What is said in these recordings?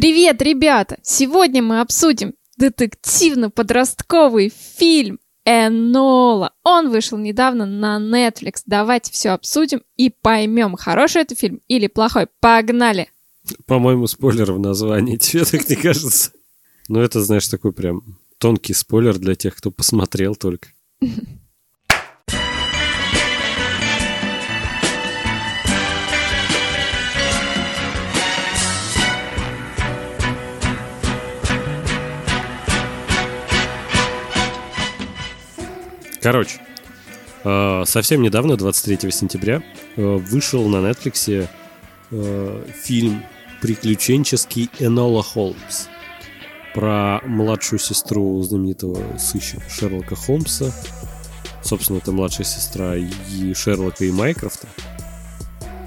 Привет, ребята! Сегодня мы обсудим детективно-подростковый фильм Энола. Он вышел недавно на Netflix. Давайте все обсудим и поймем, хороший это фильм или плохой. Погнали! По-моему, спойлер в названии. Тебе так не кажется? Ну, это, знаешь, такой прям тонкий спойлер для тех, кто посмотрел только. Короче, э, совсем недавно, 23 сентября, э, вышел на Netflix э, фильм приключенческий Энола Холмс про младшую сестру знаменитого сыщика Шерлока Холмса. Собственно, это младшая сестра и Шерлока и Майкрофта.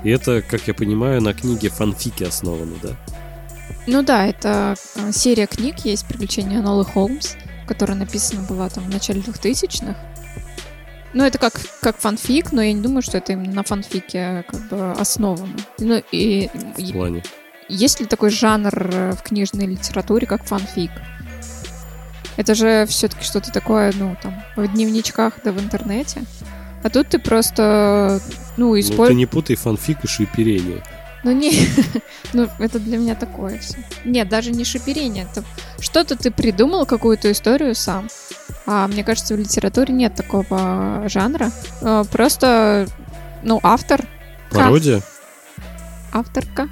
И это, как я понимаю, на книге фанфике основано, да? Ну да, это серия книг, есть «Приключения Энолы Холмс», которая написана была там в начале 2000-х. Ну, это как, как фанфик, но я не думаю, что это именно на фанфике как бы основано. Ну, и... В плане? Есть ли такой жанр в книжной литературе, как фанфик? Это же все-таки что-то такое, ну, там, в дневничках, да в интернете. А тут ты просто, ну, используешь... Ну, ты не путай фанфик и шиперение. Ну, не... ну, это для меня такое все. Нет, даже не шиперение. Это что-то ты придумал, какую-то историю сам. А мне кажется, в литературе нет такого жанра. А, просто, ну, автор... Пародия? Авторка.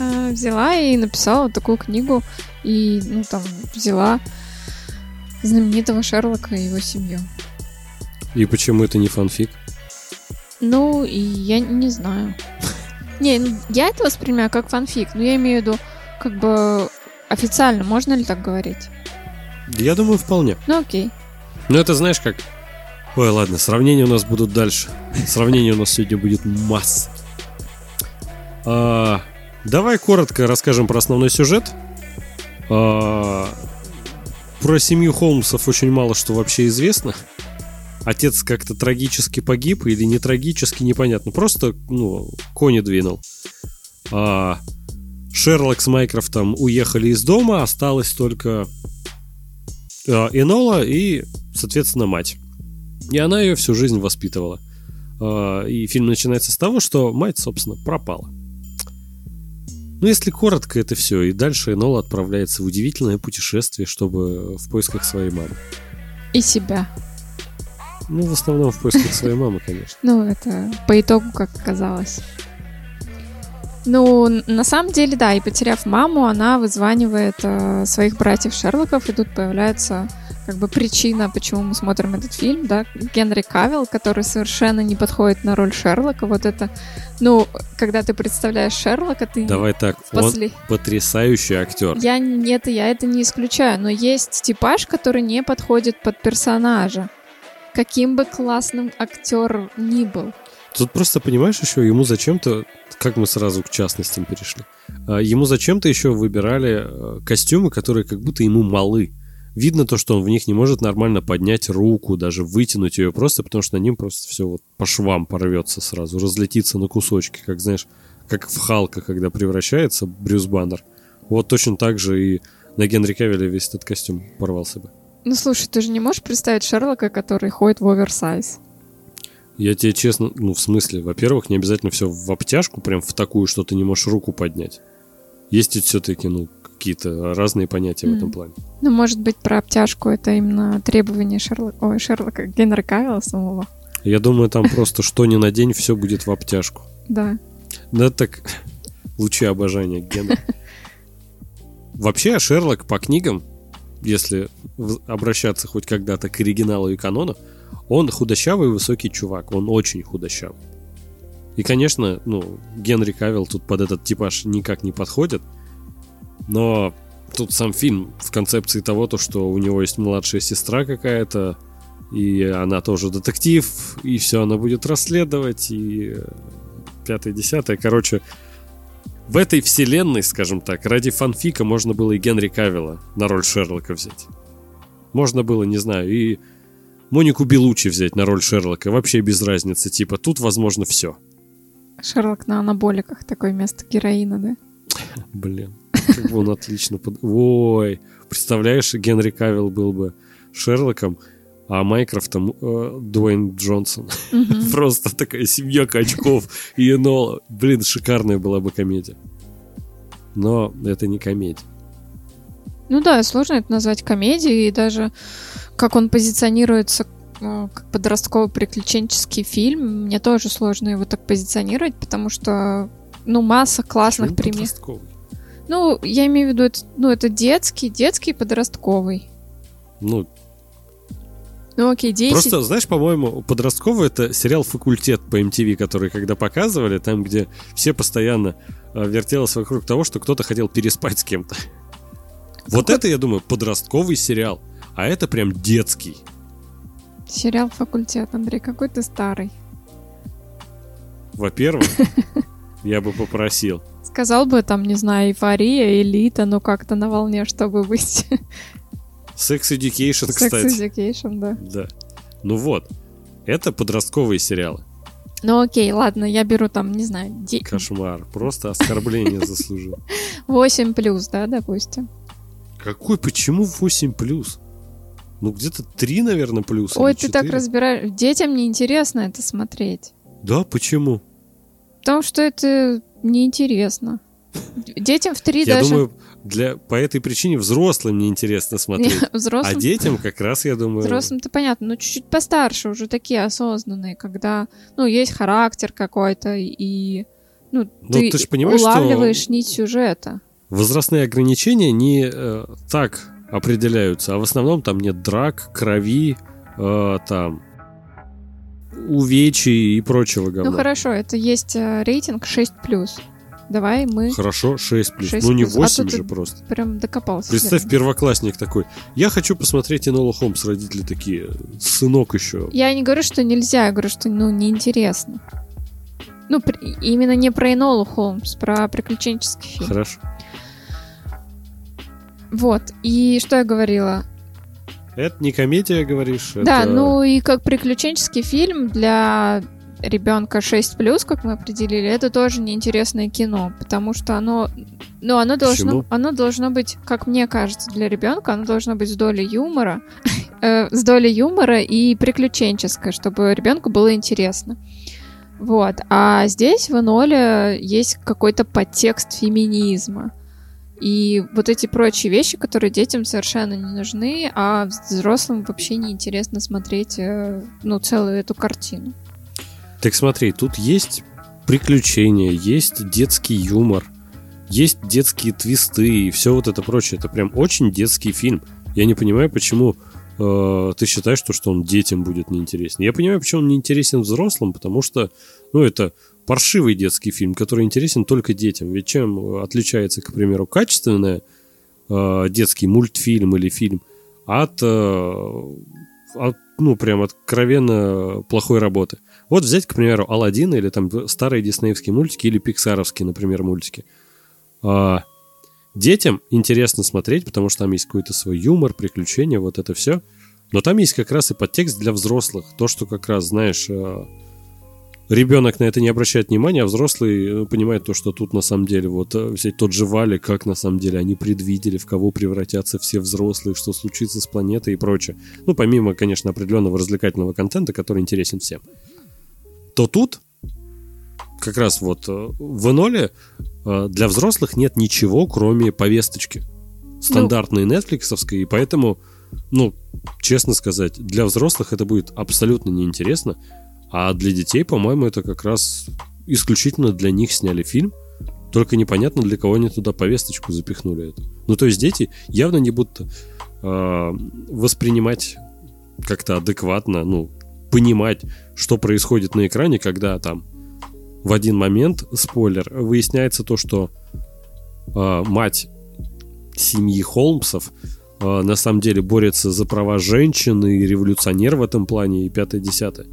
А, взяла и написала такую книгу. И, ну, там, взяла знаменитого Шерлока и его семью. И почему это не фанфик? Ну, и я не знаю. Не, ну, я это воспринимаю как фанфик, но я имею в виду, как бы официально, можно ли так говорить? Я думаю, вполне. Ну окей. Ну это знаешь как... Ой, ладно, сравнения у нас будут дальше. Сравнения у нас сегодня будет масса. А, давай коротко расскажем про основной сюжет. А, про семью Холмсов очень мало что вообще известно. Отец как-то трагически погиб или не трагически, непонятно. Просто, ну, кони двинул. А, Шерлок с Майкрофтом уехали из дома, осталось только Энола и, соответственно, мать. И она ее всю жизнь воспитывала. А, и фильм начинается с того, что мать, собственно, пропала. Ну, если коротко, это все. И дальше Энола отправляется в удивительное путешествие, чтобы в поисках своей мамы. И себя. Ну, в основном в поисках своей мамы, конечно. Ну, это по итогу, как оказалось. Ну, на самом деле, да, и потеряв маму, она вызванивает э, своих братьев Шерлоков, и тут появляется как бы причина, почему мы смотрим этот фильм, да, Генри Кавилл, который совершенно не подходит на роль Шерлока, вот это, ну, когда ты представляешь Шерлока, ты... Давай так, после... он потрясающий актер. Я, нет, я это не исключаю, но есть типаж, который не подходит под персонажа каким бы классным актер ни был. Тут просто, понимаешь, еще ему зачем-то, как мы сразу к частностям перешли, а, ему зачем-то еще выбирали а, костюмы, которые как будто ему малы. Видно то, что он в них не может нормально поднять руку, даже вытянуть ее просто, потому что на ним просто все вот по швам порвется сразу, разлетится на кусочки, как, знаешь, как в Халка, когда превращается Брюс Баннер. Вот точно так же и на Генри Кавилле весь этот костюм порвался бы. Ну слушай, ты же не можешь представить Шерлока, который ходит в оверсайз. Я тебе честно, ну в смысле, во-первых, не обязательно все в обтяжку, прям в такую, что ты не можешь руку поднять. Есть ведь все-таки, ну, какие-то разные понятия mm. в этом плане. Ну, может быть, про обтяжку это именно требование Шерлока, ой, Шерлока Генри Кавилла самого. Я думаю, там просто что ни на день все будет в обтяжку. Да. Да так, лучи обожания Генри. Вообще, Шерлок по книгам если обращаться хоть когда-то к оригиналу и канону, он худощавый высокий чувак, он очень худощавый. И, конечно, ну, Генри Кавилл тут под этот типаж никак не подходит, но тут сам фильм в концепции того, то, что у него есть младшая сестра какая-то, и она тоже детектив, и все она будет расследовать, и пятое-десятое, короче, в этой вселенной, скажем так, ради фанфика можно было и Генри Кавилла на роль Шерлока взять. Можно было, не знаю, и Монику Белучи взять на роль Шерлока. Вообще без разницы. Типа, тут возможно все. Шерлок на анаболиках. Такое место героина, да? Блин. Как бы он отлично... Под... Ой, представляешь, Генри Кавилл был бы Шерлоком, а Майкрофтом э, Дуэйн Джонсон. Просто такая семья качков и Энола. Блин, шикарная была бы комедия. Но это не комедия. Ну да, сложно это назвать комедией, и даже как он позиционируется э, как подростковый приключенческий фильм, мне тоже сложно его так позиционировать, потому что, ну, масса классных примеров. Ну, я имею в виду, это, ну, это детский, детский подростковый. Ну, ну окей, 10. Просто, знаешь, по-моему, подростковый это сериал «Факультет» по MTV, который когда показывали, там, где все постоянно э, вертелось вокруг того, что кто-то хотел переспать с кем-то. Вот это, я думаю, подростковый сериал. А это прям детский. Сериал «Факультет», Андрей, какой ты старый. Во-первых, я бы попросил. Сказал бы там, не знаю, эйфория, элита, ну как-то на волне, чтобы быть. Sex Education, кстати. Sex Education, да. Да. Ну вот, это подростковые сериалы. Ну окей, ладно, я беру там, не знаю, де... Кошмар, просто оскорбление заслужил. 8 плюс, да, допустим. Какой, почему 8 плюс? Ну, где-то 3, наверное, плюс. Ой, ты так разбираешь. Детям неинтересно это смотреть. Да, почему? Потому что это неинтересно. Детям в 3 я даже... думаю, для, по этой причине взрослым неинтересно смотреть. взрослым... А детям как раз, я думаю... Взрослым-то понятно, но чуть-чуть постарше, уже такие осознанные, когда, ну, есть характер какой-то, и, ну, ну ты, ты понимаешь, улавливаешь что нить сюжета. Возрастные ограничения не э, так определяются, а в основном там нет драк, крови, э, там увечий и прочего говна. Ну хорошо, это есть э, рейтинг 6+. Давай мы... Хорошо, 6 плюс. 6 ну не 8 а же просто. Прям докопался. Представь, наверное. первоклассник такой. Я хочу посмотреть Энола Холмс. Родители такие. Сынок еще. Я не говорю, что нельзя, я говорю, что ну неинтересно. Ну, при... именно не про Энолу Холмс, про приключенческий фильм. Хорошо. Вот. И что я говорила? Это не комедия, говоришь? Да, это... ну и как приключенческий фильм для ребенка 6+, как мы определили, это тоже неинтересное кино, потому что оно, ну, оно должно, оно должно быть, как мне кажется, для ребенка, оно должно быть с долей юмора, э, с долей юмора и приключенческое, чтобы ребенку было интересно. Вот. А здесь в Эноле есть какой-то подтекст феминизма. И вот эти прочие вещи, которые детям совершенно не нужны, а взрослым вообще не интересно смотреть, э, ну, целую эту картину. Так смотри, тут есть приключения, есть детский юмор, есть детские твисты и все вот это прочее. Это прям очень детский фильм. Я не понимаю, почему э, ты считаешь, что, что он детям будет неинтересен. Я понимаю, почему он неинтересен взрослым, потому что, ну, это паршивый детский фильм, который интересен только детям. Ведь чем отличается, к примеру, качественный э, детский мультфильм или фильм от, э, от ну, прям откровенно плохой работы. Вот взять, к примеру, Алладин или там старые диснеевские мультики или пиксаровские, например, мультики. А, детям интересно смотреть, потому что там есть какой-то свой юмор, приключения, вот это все. Но там есть как раз и подтекст для взрослых. То, что как раз, знаешь, а, ребенок на это не обращает внимания, а взрослый э, понимает то, что тут на самом деле вот э, взять тот же Вали, как на самом деле они предвидели, в кого превратятся все взрослые, что случится с планетой и прочее. Ну, помимо, конечно, определенного развлекательного контента, который интересен всем. То тут как раз вот э, в Эноле для взрослых нет ничего, кроме повесточки. Стандартной ну, нетфликсовской, и поэтому, ну, честно сказать, для взрослых это будет абсолютно неинтересно. А для детей, по-моему, это как раз исключительно для них сняли фильм. Только непонятно, для кого они туда повесточку запихнули это. Ну, то есть дети явно не будут э, воспринимать как-то адекватно, ну, понимать, что происходит на экране, когда там в один момент, спойлер, выясняется то, что э, мать семьи Холмсов э, на самом деле борется за права женщин и революционер в этом плане и пятое-десятое.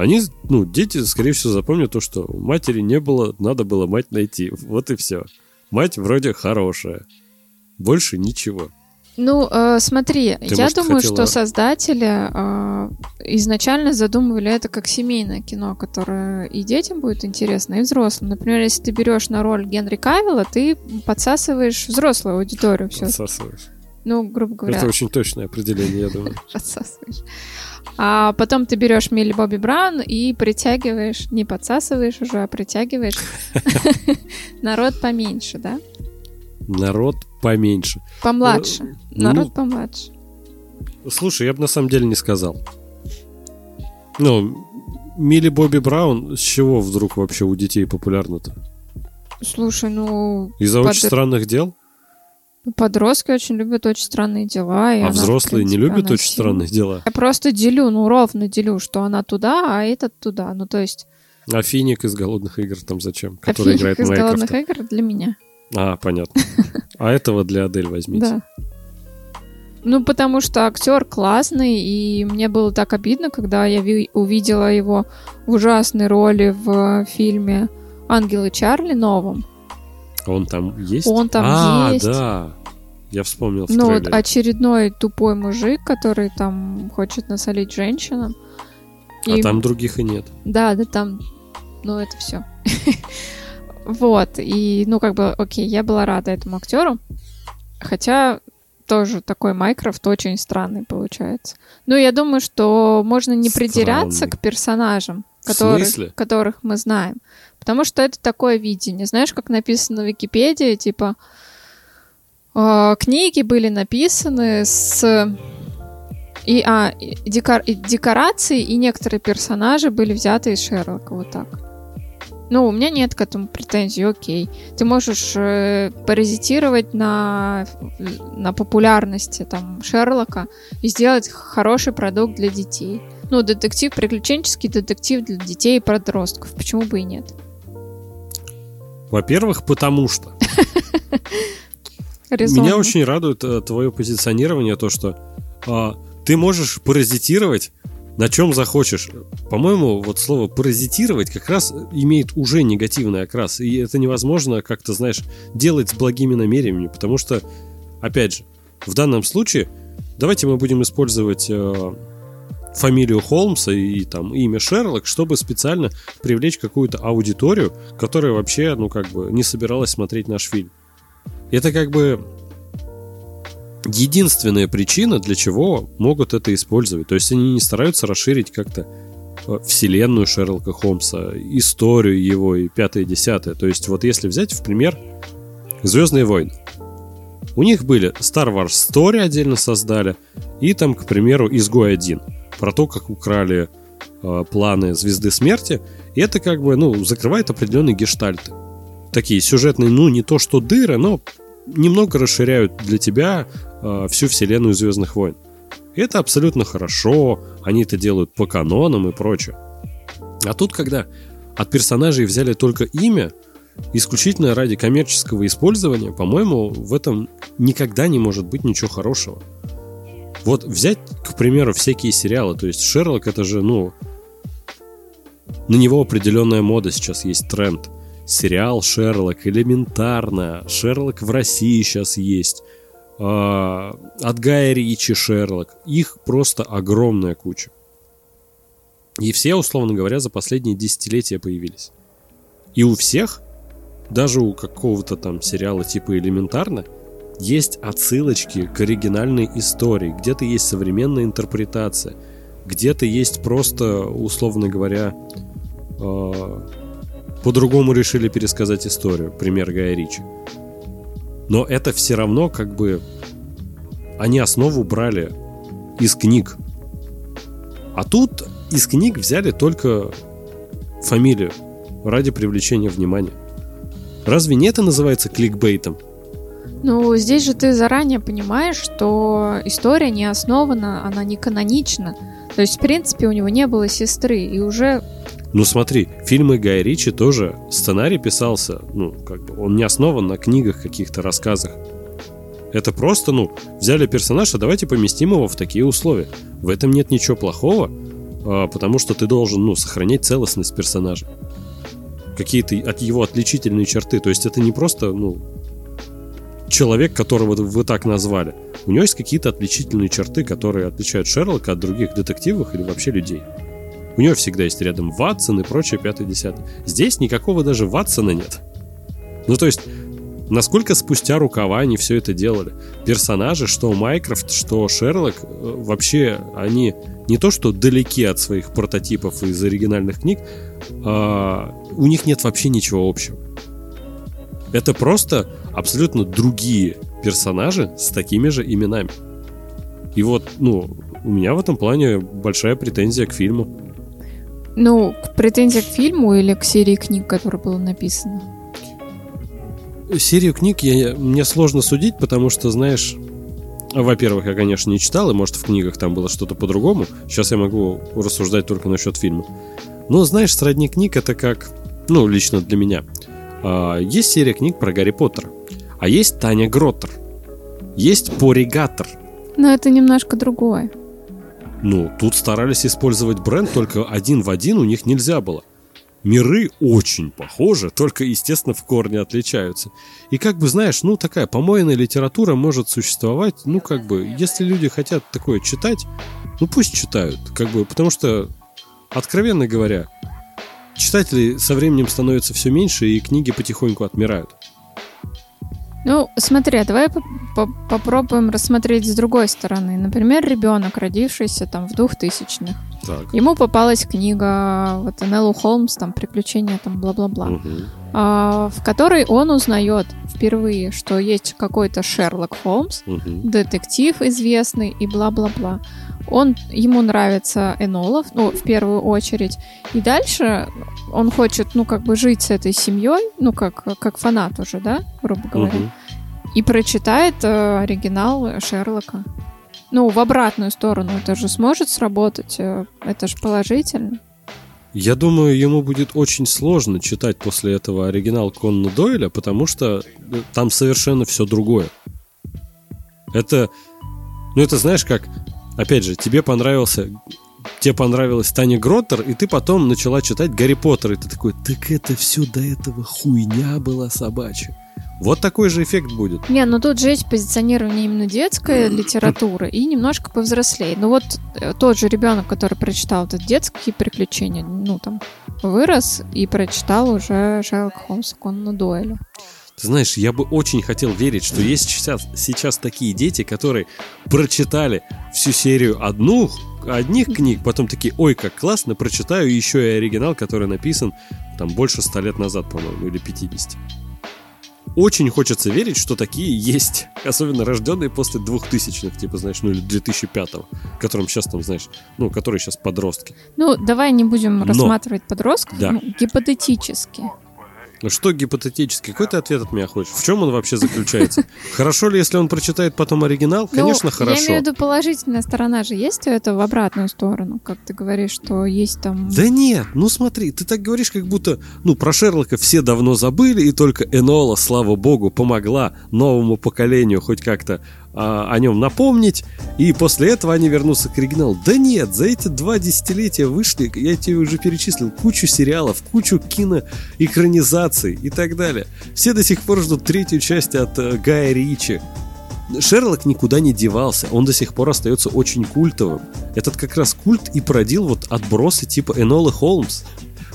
Они, ну, дети, скорее всего, запомнят то, что матери не было, надо было мать найти. Вот и все. Мать вроде хорошая. Больше ничего. Ну, э, смотри, Ты, я может, думаю, хотела- что создатели э, изначально задумывали это как семейное кино, которое и детям будет интересно, и взрослым. Например, если ты берешь на роль Генри Кавилла, ты подсасываешь взрослую аудиторию все. Подсасываешь. Ну, грубо говоря, Это очень точное определение, я думаю. подсасываешь. А потом ты берешь Милли Бобби Браун и притягиваешь, не подсасываешь уже, а притягиваешь народ поменьше, да? Народ поменьше. Помладше. Э, Народ ну, помладше. Слушай, я бы на самом деле не сказал. Ну, Милли Бобби Браун, с чего вдруг вообще у детей популярно-то? Слушай, ну, Из-за Под- очень странных дел? Подростки очень любят очень странные дела. и А она, взрослые не принципе, любят она очень сильно- странные дела. Я просто делю, ну, ровно делю, что она туда, а этот туда. Ну, то есть, А Финик из «Голодных игр» там зачем? Который Афиник играет из голодных Майкрофта. игр для меня. А, понятно. А этого для Адель возьмите. Да. Ну, потому что актер классный, и мне было так обидно, когда я ви- увидела его в ужасной роли в фильме «Ангелы Чарли» новом. А Он там есть? Он там а, есть. да. Я вспомнил в Ну, вот очередной тупой мужик, который там хочет насолить женщинам. А И- там других и нет. Да, да, там, ну, это все. Вот, и, ну, как бы, окей, я была рада этому актеру, хотя тоже такой Майкрофт очень странный получается. Ну, я думаю, что можно не придираться к персонажам, которых мы знаем, потому что это такое видение. Знаешь, как написано в Википедии, типа, э, книги были написаны с и, а, и декор- и декорации и некоторые персонажи были взяты из Шерлока, вот так. Ну, у меня нет к этому претензий, окей. Ты можешь э, паразитировать на, на популярности там Шерлока и сделать хороший продукт для детей. Ну, детектив, приключенческий детектив для детей и подростков. Почему бы и нет? Во-первых, потому что Резонно. меня очень радует э, твое позиционирование, то, что а, ты можешь паразитировать на чем захочешь. По-моему, вот слово паразитировать как раз имеет уже негативный окрас. И это невозможно как-то, знаешь, делать с благими намерениями, потому что, опять же, в данном случае давайте мы будем использовать э, фамилию Холмса и там имя Шерлок, чтобы специально привлечь какую-то аудиторию, которая вообще, ну, как бы, не собиралась смотреть наш фильм. Это как бы единственная причина, для чего могут это использовать. То есть они не стараются расширить как-то э, вселенную Шерлока Холмса, историю его и пятое, десятое. То есть вот если взять в пример Звездные войны. У них были Star Wars Story отдельно создали, и там, к примеру, Изгой 1 про то, как украли э, планы Звезды Смерти. И это как бы, ну, закрывает определенные гештальты. Такие сюжетные, ну, не то что дыры, но немного расширяют для тебя э, всю вселенную Звездных войн. Это абсолютно хорошо, они это делают по канонам и прочее. А тут, когда от персонажей взяли только имя, исключительно ради коммерческого использования, по-моему, в этом никогда не может быть ничего хорошего. Вот взять, к примеру, всякие сериалы, то есть Шерлок это же, ну, на него определенная мода сейчас есть тренд. Сериал Шерлок элементарно, Шерлок в России сейчас есть, А, от Гая Ричи Шерлок, их просто огромная куча. И все, условно говоря, за последние десятилетия появились. И у всех, даже у какого-то там сериала типа «Элементарно», есть отсылочки к оригинальной истории, где-то есть современная интерпретация, где-то есть просто, условно говоря, э, по-другому решили пересказать историю, пример Гая Ричи. Но это все равно как бы они основу брали из книг. А тут из книг взяли только фамилию ради привлечения внимания. Разве не это называется кликбейтом? Ну, здесь же ты заранее понимаешь, что история не основана, она не канонична. То есть, в принципе, у него не было сестры, и уже Ну смотри, фильмы Гая Ричи тоже сценарий писался, ну, как бы он не основан на книгах, каких-то рассказах. Это просто, ну, взяли персонажа, давайте поместим его в такие условия. В этом нет ничего плохого, а, потому что ты должен, ну, сохранять целостность персонажа. Какие-то от его отличительные черты. То есть это не просто, ну, человек, которого вы так назвали. У него есть какие-то отличительные черты, которые отличают Шерлока от других детективов или вообще людей. У него всегда есть рядом Ватсон и прочее пятый десятый. Здесь никакого даже Ватсона нет. Ну, то есть, насколько спустя рукава они все это делали. Персонажи, что Майкрофт, что Шерлок, э, вообще они не то что далеки от своих прототипов из оригинальных книг, а у них нет вообще ничего общего. Это просто абсолютно другие персонажи с такими же именами. И вот, ну, у меня в этом плане большая претензия к фильму. Ну, претензия к фильму или к серии книг, которая была написана? Серию книг я, мне сложно судить, потому что, знаешь, во-первых, я, конечно, не читал, и, может, в книгах там было что-то по-другому. Сейчас я могу рассуждать только насчет фильма. Но, знаешь, сродни книг это как, ну, лично для меня. А, есть серия книг про Гарри Поттера, а есть Таня Гроттер, есть Поригатор. Но это немножко другое. Ну, тут старались использовать бренд, только один в один у них нельзя было. Миры очень похожи, только, естественно, в корне отличаются. И как бы, знаешь, ну, такая помойная литература может существовать, ну, как бы, если люди хотят такое читать, ну, пусть читают, как бы, потому что, откровенно говоря, читателей со временем становится все меньше, и книги потихоньку отмирают. Ну, смотри, а давай по попробуем рассмотреть с другой стороны. Например, ребенок, родившийся там в двухтысячных. Так. Ему попалась книга вот Энеллу Холмс, там приключения, там бла-бла-бла, угу. а, в которой он узнает впервые, что есть какой-то Шерлок Холмс, угу. детектив известный и бла-бла-бла. Он ему нравится Энолов, ну в первую очередь, и дальше он хочет, ну как бы жить с этой семьей, ну как как фанат уже, да, грубо говоря, угу. и прочитает э, оригинал Шерлока. Ну, в обратную сторону это же сможет сработать. Э, это же положительно. Я думаю, ему будет очень сложно читать после этого оригинал Конна Дойля, потому что э, там совершенно все другое. Это, ну это знаешь как, опять же, тебе понравился, тебе понравилась Таня Гроттер, и ты потом начала читать Гарри Поттер, и ты такой, так это все до этого хуйня была собачья. Вот такой же эффект будет. Не, ну тут же есть позиционирование именно детской литературы и немножко повзрослее. Ну вот э, тот же ребенок, который прочитал этот детские приключения, ну там, вырос и прочитал уже Шерлок Холмса Конна Дуэля. Ты знаешь, я бы очень хотел верить, что есть сейчас, сейчас такие дети, которые прочитали всю серию одну, одних книг, потом такие, ой, как классно, прочитаю еще и оригинал, который написан там больше ста лет назад, по-моему, или 50. Очень хочется верить, что такие есть. Особенно рожденные после 2000-х, типа, знаешь, ну или 2005-го, которым сейчас там, знаешь, ну, которые сейчас подростки. Ну, давай не будем Но... рассматривать подростков, да. ну, гипотетически. Ну что гипотетически? Какой ты ответ от меня хочешь? В чем он вообще заключается? Хорошо ли, если он прочитает потом оригинал? Ну, Конечно, хорошо. Я имею в виду положительная сторона же есть у этого в обратную сторону, как ты говоришь, что есть там... Да нет, ну смотри, ты так говоришь, как будто, ну, про Шерлока все давно забыли, и только Энола, слава богу, помогла новому поколению хоть как-то о нем напомнить, и после этого они вернутся к оригиналу. Да нет, за эти два десятилетия вышли, я тебе уже перечислил, кучу сериалов, кучу киноэкранизаций и так далее. Все до сих пор ждут третью часть от э, Гая Ричи. Шерлок никуда не девался, он до сих пор остается очень культовым. Этот как раз культ и породил вот отбросы типа Энолы Холмс.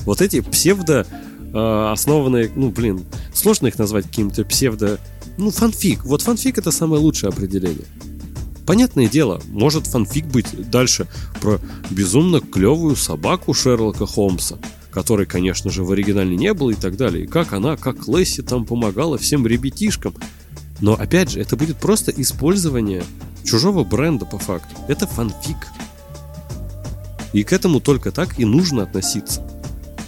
Вот эти псевдо э, основанные, ну блин, сложно их назвать какими-то псевдо ну, фанфик. Вот фанфик это самое лучшее определение. Понятное дело, может фанфик быть дальше про безумно клевую собаку Шерлока Холмса, которой, конечно же, в оригинале не было и так далее, и как она, как Лесси там помогала всем ребятишкам. Но, опять же, это будет просто использование чужого бренда по факту. Это фанфик. И к этому только так и нужно относиться.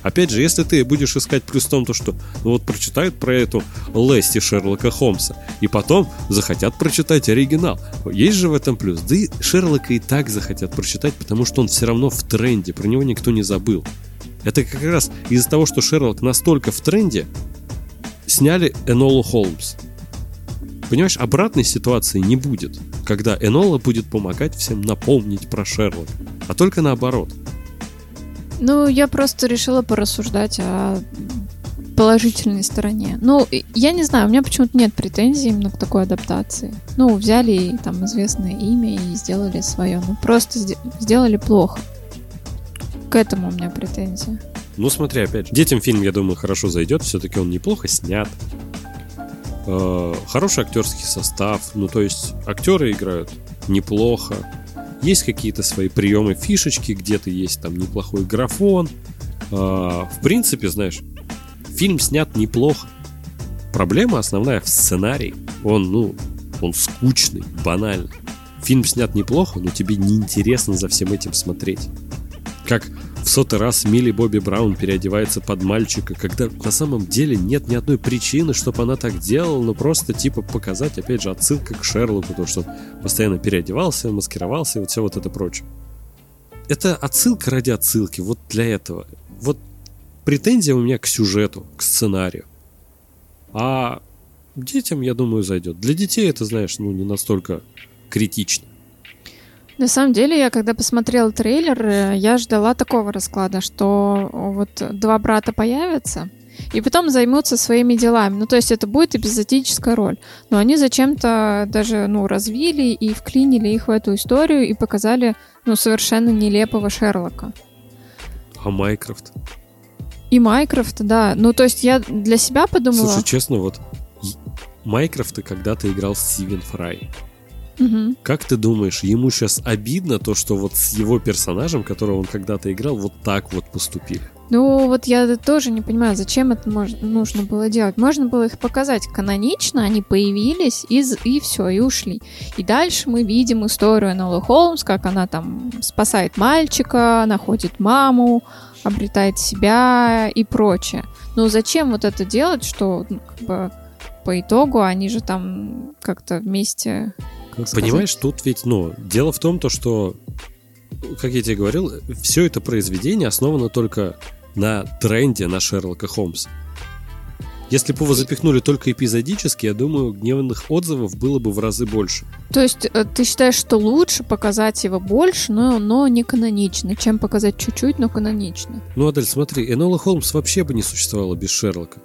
Опять же, если ты будешь искать плюс в том, то, что ну вот прочитают про эту Лести Шерлока Холмса, и потом захотят прочитать оригинал. Есть же в этом плюс. Да и Шерлока и так захотят прочитать, потому что он все равно в тренде, про него никто не забыл. Это как раз из-за того, что Шерлок настолько в тренде, сняли Энолу Холмс. Понимаешь, обратной ситуации не будет, когда Энола будет помогать всем напомнить про Шерлока, а только наоборот – ну, я просто решила порассуждать о положительной стороне. Ну, я не знаю, у меня почему-то нет претензий именно к такой адаптации. Ну, взяли там известное имя и сделали свое. Ну, просто сде- сделали плохо. К этому у меня претензия. Ну, смотри, опять же, детям фильм, я думаю, хорошо зайдет. Все-таки он неплохо снят. Э, Хороший актерский состав. Ну, то есть, актеры играют неплохо. Есть какие-то свои приемы, фишечки, где-то есть там неплохой графон. Э, В принципе, знаешь, фильм снят неплохо. Проблема основная в сценарии. Он, ну, он скучный, банальный. Фильм снят неплохо, но тебе неинтересно за всем этим смотреть. Как в сотый раз Милли Бобби Браун переодевается под мальчика, когда на самом деле нет ни одной причины, чтобы она так делала, но просто типа показать, опять же, отсылка к Шерлоку, то, что он постоянно переодевался, маскировался и вот все вот это прочее. Это отсылка ради отсылки, вот для этого. Вот претензия у меня к сюжету, к сценарию. А детям, я думаю, зайдет. Для детей это, знаешь, ну не настолько критично. На самом деле, я когда посмотрела трейлер, э, я ждала такого расклада, что вот два брата появятся, и потом займутся своими делами. Ну, то есть это будет эпизодическая роль. Но они зачем-то даже, ну, развили и вклинили их в эту историю и показали, ну, совершенно нелепого Шерлока. А Майкрофт? И Майкрофт, да. Ну, то есть я для себя подумала... Слушай, честно, вот Майкрофт когда-то играл Стивен Фрай. Мгм. Как ты думаешь, ему сейчас обидно то, что вот с его персонажем, которого он когда-то играл, вот так вот поступили? Ну, вот я тоже не понимаю, зачем это мож- нужно было делать. Можно было их показать канонично, они появились и, з- и все, и ушли. И дальше мы видим историю Нолы Холмс, как она там спасает мальчика, находит маму, обретает себя и прочее. Ну, зачем вот это делать, что ну, как бы по итогу они же там как-то вместе... как сказать, Понимаешь, тут ведь, ну, дело в том, то, что, как я тебе говорил, все это произведение основано только на тренде на Шерлока Холмса. Если бы его запихнули только эпизодически, я думаю, гневных отзывов было бы в разы больше. То есть э, ты считаешь, что лучше показать его больше, но, но не канонично, чем показать чуть-чуть, но канонично? Ну, Адель, смотри, Энола Холмс вообще бы не существовала без Шерлока.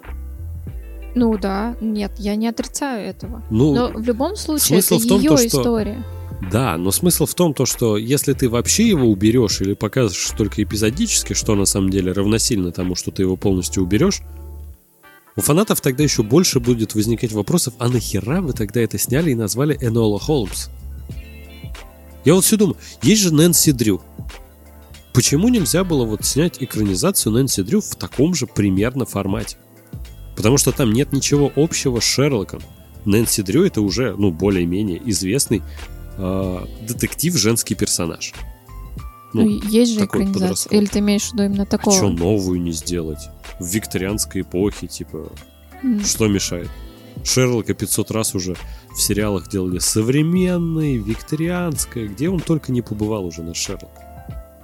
Ну да, нет, я не отрицаю этого. Ну, Но в любом случае смысл это в том, ее то, что- история. Да, но смысл в том, то, что если ты вообще его уберешь или покажешь только эпизодически, что на самом деле равносильно тому, что ты его полностью уберешь, у фанатов тогда еще больше будет возникать вопросов, а нахера вы тогда это сняли и назвали Энола Холмс? Я вот все думаю, есть же Нэнси Дрю. Почему нельзя было вот снять экранизацию Нэнси Дрю в таком же примерно формате? Потому что там нет ничего общего с Шерлоком. Нэнси Дрю это уже, ну, более-менее известный э, детектив женский персонаж. Ну, Ну, есть же экранизация. подростковый. Или ты имеешь в виду именно такого? что новую не сделать? В викторианской эпохе, типа, М, что мешает? Шерлока 500 раз уже в сериалах делали современный, викторианское, где он только не побывал уже на Шерлок.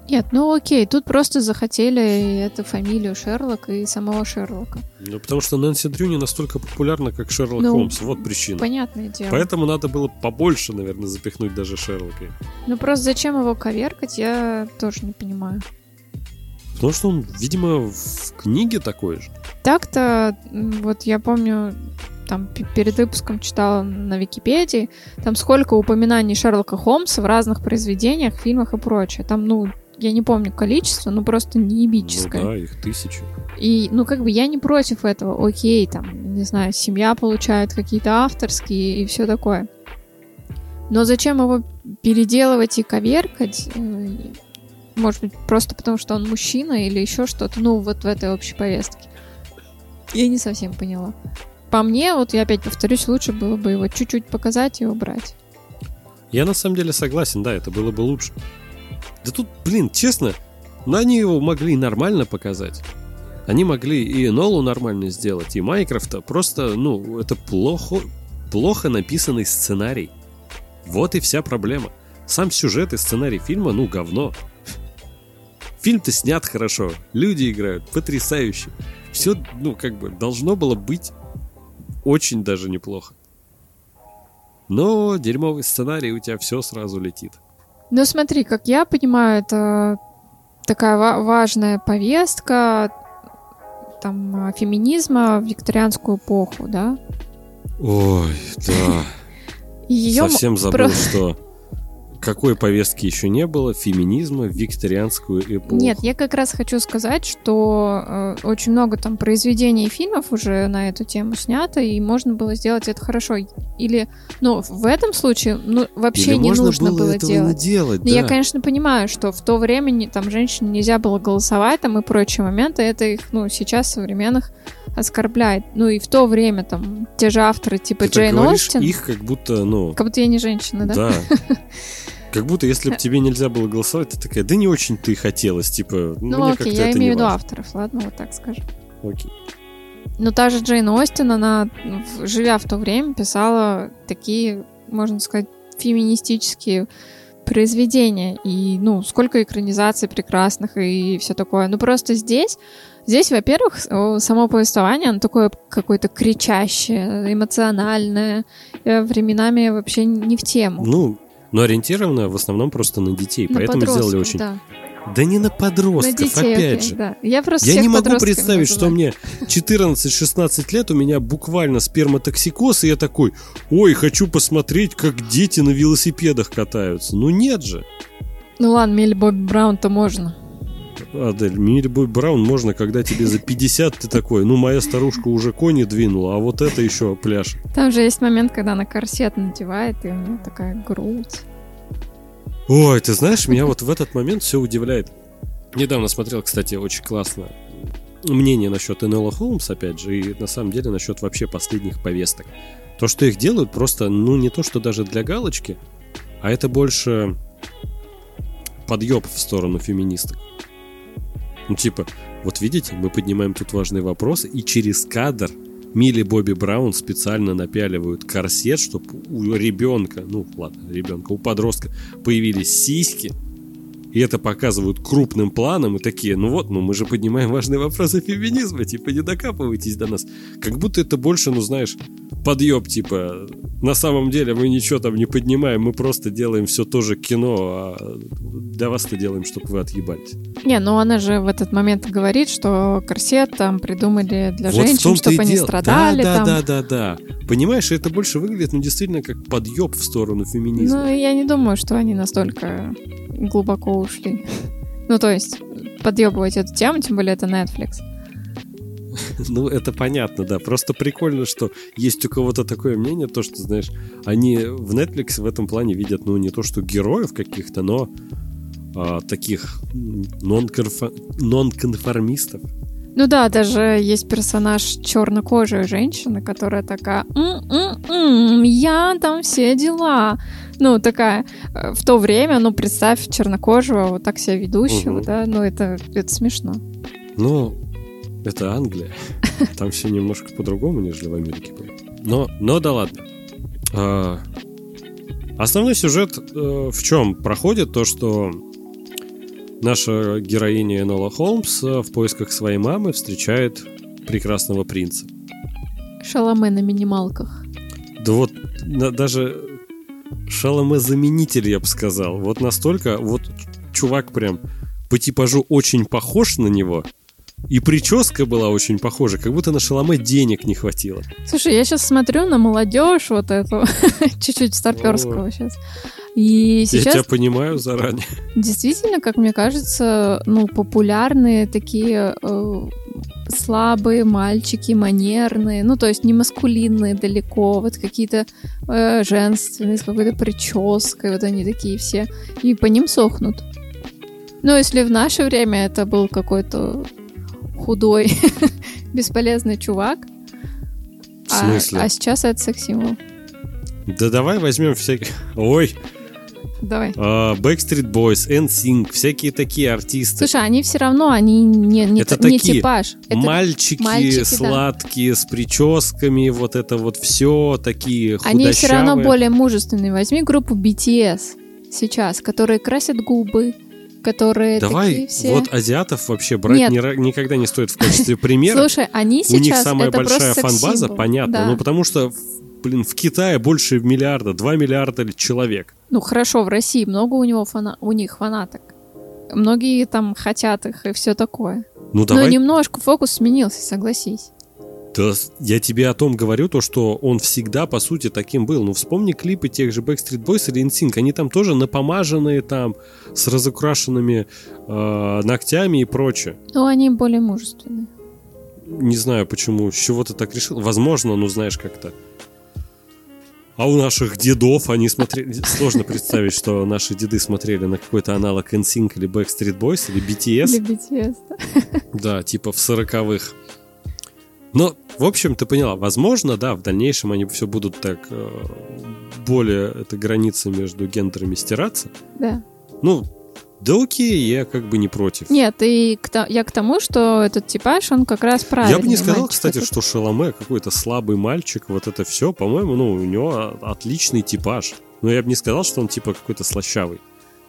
Нет, ну окей, тут просто захотели эту фамилию Шерлока и самого Шерлока. Ну, потому что Нэнси Дрю не настолько популярна, как Шерлок Ну, Холмс. Вот причина. Понятное дело. Поэтому надо было побольше, наверное, запихнуть даже Шерлока. Ну просто зачем его коверкать, я тоже не понимаю. Потому что он, видимо, в книге такой же. Так-то, вот я помню, там пе- перед выпуском читала на Википедии, там сколько упоминаний Шерлока Холмса в разных произведениях, фильмах и прочее. Там, ну, я не помню количество, ну просто неебическое. Ну да, их тысячи. И, ну, как бы я не против этого. Окей, там, не знаю, семья получает какие-то авторские и все такое. Но зачем его переделывать и коверкать? Э, Может быть, просто потому, что он мужчина или еще что-то? Ну, вот в этой общей повестке. Я не совсем поняла. По мне, вот я опять повторюсь, лучше было бы его чуть-чуть показать и убрать. Я на самом деле согласен, да, это было бы лучше. Да тут, блин, честно, ну они его могли нормально показать. Они могли и Нолу нормально сделать, и Майкрофта. Просто, ну, это плохо, плохо написанный сценарий. Вот и вся проблема. Сам сюжет и сценарий фильма, ну, говно. Фильм-то снят хорошо, люди играют потрясающе. Все, ну, как бы, должно было быть очень даже неплохо. Но дерьмовый сценарий, у тебя все сразу летит. Ну, смотри, как я понимаю, это такая ва- важная повестка. там феминизма в викторианскую эпоху, да? Ой, да. Ее Совсем забыл, про- что какой повестки еще не было феминизма в викторианскую эпоху. Нет, я как раз хочу сказать, что э, очень много там произведений и фильмов уже на эту тему снято, и можно было сделать это хорошо. Или, ну, в этом случае, ну, вообще Или не нужно было, было делать. не делать, Ну, да. Я, конечно, понимаю, что в то время не- там женщине нельзя было голосовать там и прочие моменты, это их, ну, сейчас современных оскорбляет. Ну и в то время там те же авторы типа Ты Джейн Остин, их как будто, ну, как будто я не женщина, да? да. Как будто, если бы тебе нельзя было голосовать, ты такая, да не очень ты хотелось, типа, Ну мне окей, я имею в виду авторов, ладно, вот так скажем. Окей. Но та же Джейн Остин, она, живя в то время, писала такие, можно сказать, феминистические произведения. И, ну, сколько экранизаций прекрасных и все такое. Ну, просто здесь, здесь, во-первых, само повествование, оно такое какое-то кричащее, эмоциональное, э, временами вообще не в тему. Ну, но ориентировано в основном просто на детей, На поэтому сделали очень... да. Да не на На подростков, детей, опять окей, же. да. Я просто Я не могу представить, что мне 14-16 лет, у меня буквально сперматоксикоз, и я такой, ой, хочу посмотреть, как дети на велосипедах катаются. Ну нет же. Ну ладно, Милли Бобби Браун-то можно. Адель, Бой Браун можно, когда тебе за 50 ты такой, ну моя старушка уже кони двинула, а вот это еще пляж. Там же есть момент, когда она корсет надевает, и у нее такая грудь. Ой, ты знаешь, меня вот в этот момент все удивляет. Недавно смотрел, кстати, очень классно мнение насчет Энелла Холмс, опять же, и на самом деле насчет вообще последних повесток. То, что их делают, просто, ну, не то, что даже для галочки, а это больше подъеб в сторону феминисток. Ну, типа, вот видите, мы поднимаем тут важный вопрос, и через кадр Милли Бобби Браун специально напяливают корсет, чтобы у ребенка, ну ладно, ребенка, у подростка появились сиськи, и это показывают крупным планом, и такие, ну вот, ну мы же поднимаем важные вопросы феминизма, типа не докапывайтесь до нас. Как будто это больше, ну знаешь, подъеб, типа, на самом деле мы ничего там не поднимаем, мы просто делаем все тоже кино, а для вас-то делаем, чтобы вы отъебались. Не, ну она же в этот момент говорит, что корсет там придумали для Вот женщин, чтобы они дело. страдали да, там. Да, да, да, да. Понимаешь, это больше выглядит, ну, действительно, как подъеб в сторону феминизма. Ну, я не думаю, что они настолько глубоко ушли. Ну, то есть, подъебывать эту тему, тем более это Netflix. Ну, это понятно, да. Просто прикольно, что есть у кого-то такое мнение, то, что, знаешь, они в Netflix в этом плане видят, ну, не то, что героев каких-то, но а, таких нон-конформистов. Ну да, даже есть персонаж чернокожей женщины, которая такая, «М-м-м, я там все дела. Ну, такая, э, в то время, ну, представь чернокожего, вот так себя ведущего, Мгм. да, ну, это, это смешно. Ну, это Англия. Там все немножко по-другому, нежели в Америке. Но, но да ладно. А, основной сюжет э, в чем проходит? То, что наша героиня Энола Холмс э, в поисках своей мамы встречает прекрасного принца. Шаломе на минималках. Да вот на- даже шаломе-заменитель, я бы сказал. Вот настолько, вот чувак прям по типажу очень похож на него, и прическа была очень похожа, как будто на шаломе денег не хватило. Слушай, я сейчас смотрю на молодежь вот эту, чуть-чуть старперского сейчас. И Я сейчас тебя понимаю заранее. действительно, как мне кажется, ну, популярные такие э, слабые мальчики, манерные, ну, то есть не маскулинные далеко, вот какие-то э, женственные, с какой-то прической, вот они такие все, и по ним сохнут. Ну, если в наше время это был какой-то худой, бесполезный чувак, В смысле? А, а сейчас это секс-символ. Да давай возьмем всякие... Ой, Давай. а, Backstreet Boys, NSYNC, всякие такие артисты. Слушай, они все равно, они не, не, Это не такие типаж. Это мальчики, мальчики, да. сладкие, с прическами, вот это вот все, такие Они все равно худощавые. более мужественные. Возьми группу BTS сейчас, которые красят губы, которые Давай, такие все... вот азиатов вообще брать Нет. ра- никогда не стоит в качестве примера. Слушай, они У сейчас них самая большая фанбаза, понятно. Да. Ну, потому что, в- блин, в Китае больше миллиарда, 2 миллиарда человек. Ну хорошо, в России много у него фана... у них фанаток. многие там хотят их и все такое. Ну Но давай. немножко фокус сменился, согласись. Да, я тебе о том говорю, то, что он всегда, по сути, таким был. Ну, вспомни клипы тех же Backstreet Boys или NSYNC. Они там тоже напомаженные, там, с разукрашенными э, ногтями и прочее. Но они более мужественные. Не знаю, почему, с чего ты так решил. Возможно, ну, знаешь, как-то. А у наших дедов они смотрели... Сложно представить, что наши деды смотрели на какой-то аналог NSYNC или Backstreet Boys или BTS. Для BTS, да. Да, типа в сороковых. Но, в общем, ты поняла, возможно, да, в дальнейшем они все будут так э, более эта граница между гендерами стираться. Да. Ну, да окей, я как бы не против. Нет, и к я к тому, что этот типаж, он как раз правильный. я бы не сказал, мальчик кстати, этот. что Шаломе какой-то слабый мальчик, вот это все, по-моему, ну, у него отличный типаж. Но я бы не сказал, что он типа какой-то слащавый.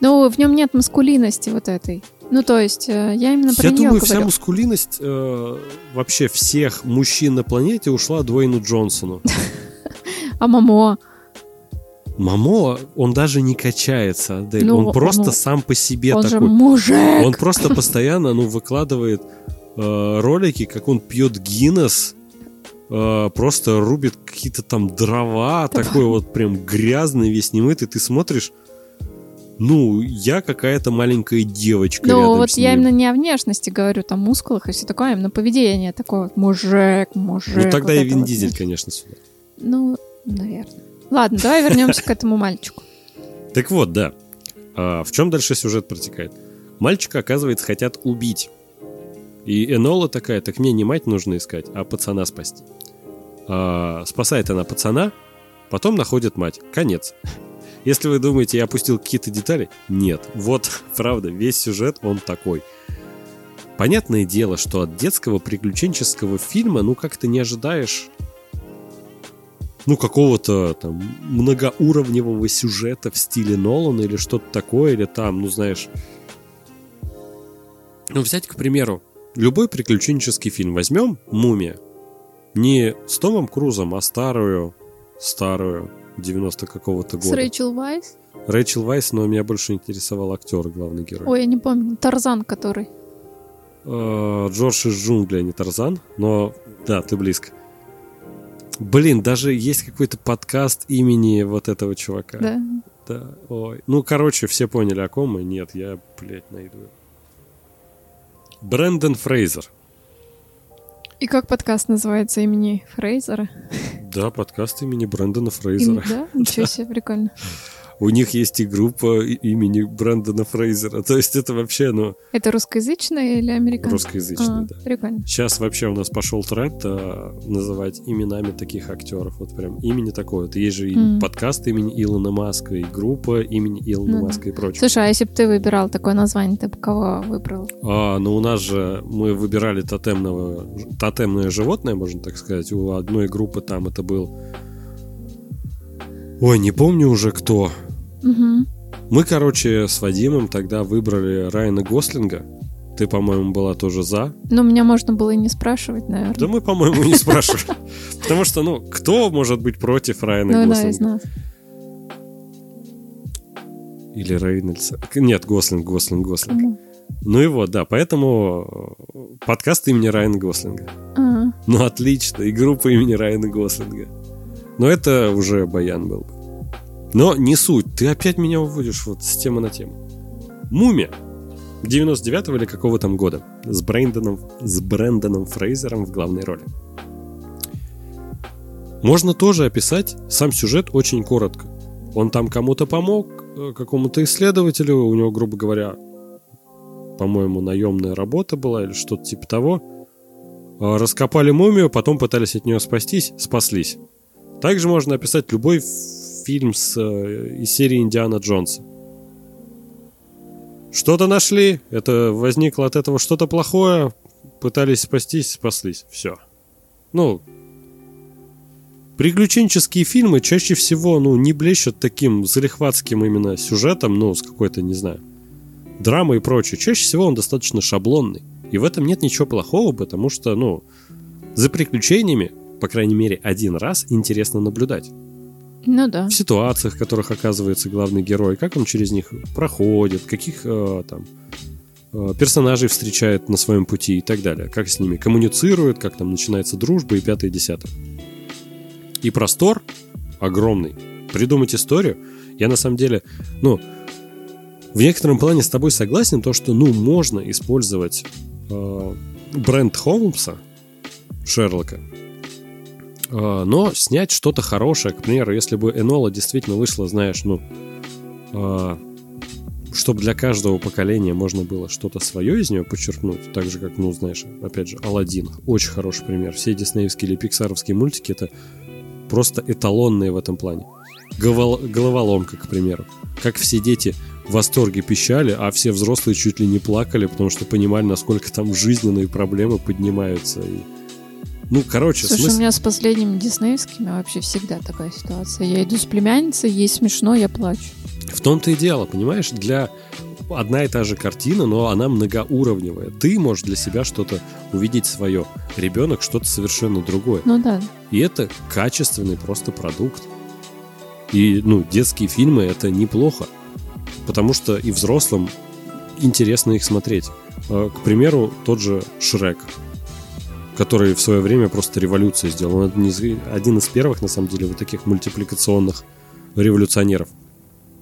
Ну, в нем нет маскулинности вот этой. Ну, то есть, э, я именно про Я думаю, вся говорю. мускулинность э, вообще всех мужчин на планете ушла Дуэйну Джонсону. А Мамо? Мамо, он даже не качается, Адель. Ну, он просто ну, сам по себе Он же такой. мужик! Он просто постоянно, ну, выкладывает э, ролики, как он пьет Гиннес, э, просто рубит какие-то там дрова, такой вот прям грязный, весь немытый. Ты смотришь, ну, я какая-то маленькая девочка Ну, вот я именно не о внешности говорю, там, мускулах и все такое, а именно поведение такое вот мужик, мужик. Ну, тогда вот и Вин вот, Дизель, конечно, сюда. Ну, наверное. Ладно, давай вернемся к этому мальчику. Так вот, да. А, в чем дальше сюжет протекает? Мальчика, оказывается, хотят убить. И Энола такая, так мне не мать нужно искать, а пацана спасти. А, спасает она пацана, потом находит мать. Конец. Если вы думаете, я опустил какие-то детали, нет. Вот, правда, весь сюжет, он такой. Понятное дело, что от детского приключенческого фильма, ну, как-то не ожидаешь ну, какого-то там многоуровневого сюжета в стиле Нолана или что-то такое, или там, ну, знаешь... Ну, взять, к примеру, любой приключенческий фильм. Возьмем «Мумия». Не с Томом Крузом, а старую, старую, 90 какого-то С года. Рэйчел Вайс? Рэйчел Вайс, но меня больше интересовал актер, главный герой. Ой, я не помню. Тарзан который. Э, Джордж из джунглей, а не Тарзан, но да, ты близко. Блин, даже есть какой-то подкаст имени вот этого чувака. Да. Да, ой. Ну, короче, все поняли, о ком мы. Нет, я, блядь, найду. Брэндон Фрейзер. И как подкаст называется имени Фрейзера? Да, подкаст имени Брэндона Им- Фрейзера. Да? Ничего себе, прикольно. У них есть и группа имени Брэндона Фрейзера. То есть это вообще, ну, Это русскоязычное или американское? русскоязычный, А, да. Прикольно. Сейчас вообще у нас пошел тренд а, называть именами таких актеров. Вот прям имени такое. Вот есть же и Мгм. подкаст имени Илона Маска, и группа имени Илона Ну. Маска и прочее. Слушай, а если бы ты выбирал такое название, ты бы кого выбрал? А, ну у нас же мы выбирали тотемного, тотемное животное, можно так сказать. У одной группы там это был... Ой, не помню уже кто. Угу. Мы, короче, с Вадимом тогда выбрали Райана Гослинга. Ты, по-моему, была тоже за. Ну, меня можно было и не спрашивать, Да наверное. мы, по-моему, не спрашивали. Потому что, ну, кто может быть против Райана Ну да, Гослинга? Или Рейнольдса? Нет, Гослинг, Гослинг, Гослинг. Кому? Ну и вот, да, поэтому э, подкаст имени Райана Гослинга. А, Ну, отлично, и группа имени Райана Гослинга. Но это уже баян был бы. Но не суть, ты опять меня уводишь вот с темы на тему. Мумия. 99-го или какого там года. С Брэндоном, с Брэндоном Фрейзером в главной роли. Можно тоже описать сам сюжет очень коротко. Он там кому-то помог, э, какому-то исследователю, у него, грубо говоря, по-моему, наемная работа была или что-то типа того. А, Раскопали мумию, потом пытались от нее спастись, спаслись. Также можно описать любой фильм с, э, из серии Индиана Джонса. Что-то нашли, это возникло от этого что-то плохое, пытались спастись, спаслись. Все. Ну, приключенческие фильмы чаще всего, ну, не блещут таким залихватским именно сюжетом, ну, с какой-то, не знаю, драмой и прочее. Чаще всего он достаточно шаблонный. И в этом нет ничего плохого, потому что, ну, за приключениями, по крайней мере, один раз интересно наблюдать. Ну да. В ситуациях, в которых оказывается главный герой, как он через них проходит, каких э, там э, персонажей встречает на своем пути и так далее. Как с ними коммуницирует, как там начинается дружба и пятое, десятое. И простор огромный. Придумать историю. Я на самом деле, ну, в некотором плане с тобой согласен, то, что, ну, можно использовать э, бренд Холмса, Шерлока, но снять что-то хорошее, к примеру, если бы Энола действительно вышла, знаешь, ну, э, чтобы для каждого поколения можно было что-то свое из нее подчеркнуть, так же, как, ну, знаешь, опять же, Алладин, очень хороший пример. Все диснеевские или пиксаровские мультики — это просто эталонные в этом плане. Головоломка, к примеру. Как все дети в восторге пищали, а все взрослые чуть ли не плакали, потому что понимали, насколько там жизненные проблемы поднимаются. И... Ну, короче, Слушай, смысл... у меня с последними диснеевскими вообще всегда такая ситуация. Я иду с племянницей, ей смешно, я плачу. В том-то и дело, понимаешь, для одна и та же картина, но она многоуровневая. Ты можешь для себя что-то увидеть свое. Ребенок что-то совершенно другое. Ну да. И это качественный просто продукт. И, ну, детские фильмы это неплохо. Потому что и взрослым интересно их смотреть. А, к примеру, тот же Шрек, который в свое время просто революцию сделал. Он один из первых, на самом деле, вот таких мультипликационных революционеров.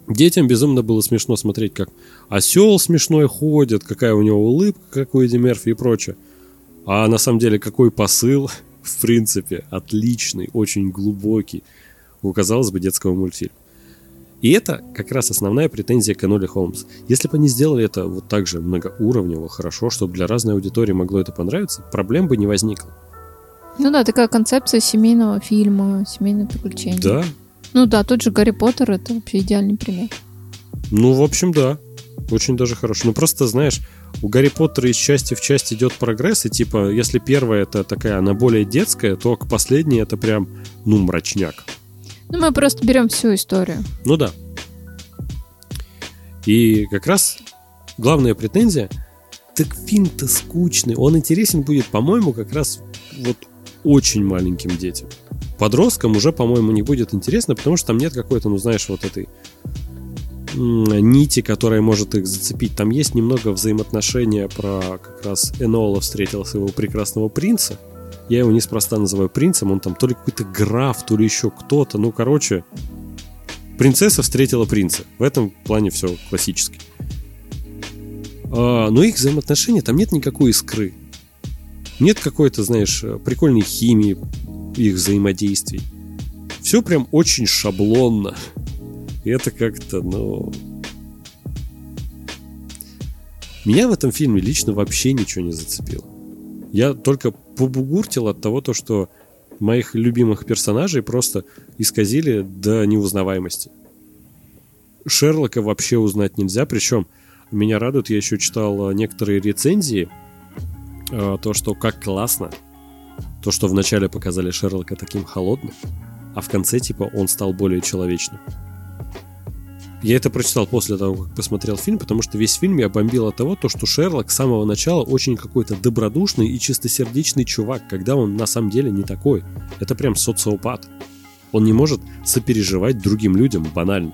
Детям безумно было смешно смотреть, как осел смешной ходит, какая у него улыбка, как у Эдди Мерфи и прочее. А на самом деле какой посыл, в принципе, отличный, очень глубокий у, казалось бы, детского мультфильма. И это как раз основная претензия к Эноли Холмс. Если бы они сделали это вот так же многоуровнево, хорошо, чтобы для разной аудитории могло это понравиться, проблем бы не возникло. Ну да, такая концепция семейного фильма, семейное приключение. Да, ну да, тот же Гарри Поттер это вообще идеальный пример. Ну, в общем, да. Очень даже хорошо. Ну, просто, знаешь, у Гарри Поттера из части в часть идет прогресс, и типа, если первая это такая, она более детская, то к последней это прям, ну, мрачняк. Ну, мы просто берем всю историю. Ну да. И как раз главная претензия, так фильм-то скучный, он интересен будет, по-моему, как раз вот очень маленьким детям подросткам уже, по-моему, не будет интересно, потому что там нет какой-то, ну, знаешь, вот этой нити, которая может их зацепить. Там есть немного взаимоотношения про как раз Энола встретил своего прекрасного принца. Я его неспроста называю принцем, он там то ли какой-то граф, то ли еще кто-то. Ну, короче, принцесса встретила принца. В этом плане все классически. А, но их взаимоотношения, там нет никакой искры. Нет какой-то, знаешь, прикольной химии, их взаимодействий. Все прям очень шаблонно. И это как-то, ну... Меня в этом фильме лично вообще ничего не зацепило. Я только побугуртил от того, то, что моих любимых персонажей просто исказили до неузнаваемости. Шерлока вообще узнать нельзя, причем меня радует, я еще читал некоторые рецензии, э, то, что как классно то, что вначале показали Шерлока таким холодным, а в конце, типа, он стал более человечным. Я это прочитал после того, как посмотрел фильм, потому что весь фильм я бомбил от того, то, что Шерлок с самого начала очень какой-то добродушный и чистосердечный чувак, когда он на самом деле не такой. Это прям социопат. Он не может сопереживать другим людям банально.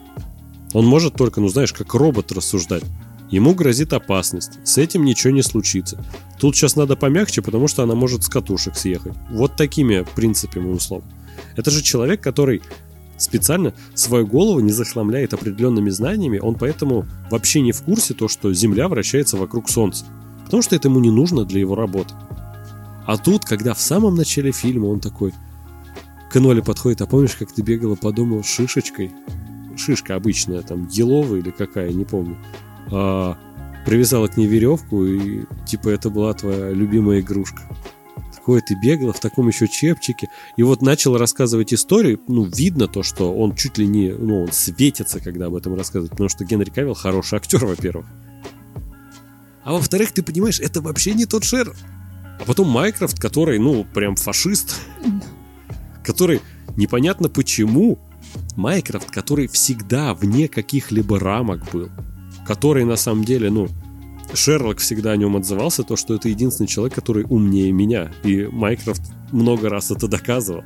Он может только, ну знаешь, как робот рассуждать. Ему грозит опасность. С этим ничего не случится. Тут сейчас надо помягче, потому что она может с катушек съехать. Вот такими принципами условно. Это же человек, который специально свою голову не захламляет определенными знаниями, он поэтому вообще не в курсе то, что Земля вращается вокруг Солнца. Потому что это ему не нужно для его работы. А тут, когда в самом начале фильма он такой к Эноле подходит, а помнишь, как ты бегала по дому с шишечкой? Шишка обычная, там, еловая или какая, не помню а, привязала к ней веревку, и типа это была твоя любимая игрушка. Такое ты бегала в таком еще чепчике. И вот начал рассказывать историю. Ну, видно то, что он чуть ли не... Ну, он светится, когда об этом рассказывает. Потому что Генри Кавилл хороший актер, во-первых. А во-вторых, ты понимаешь, это вообще не тот Шер. А потом Майкрофт, который, ну, прям фашист. Который непонятно почему. Майкрофт, который всегда вне каких-либо рамок был который на самом деле, ну, Шерлок всегда о нем отзывался, то, что это единственный человек, который умнее меня. И Майкрофт много раз это доказывал.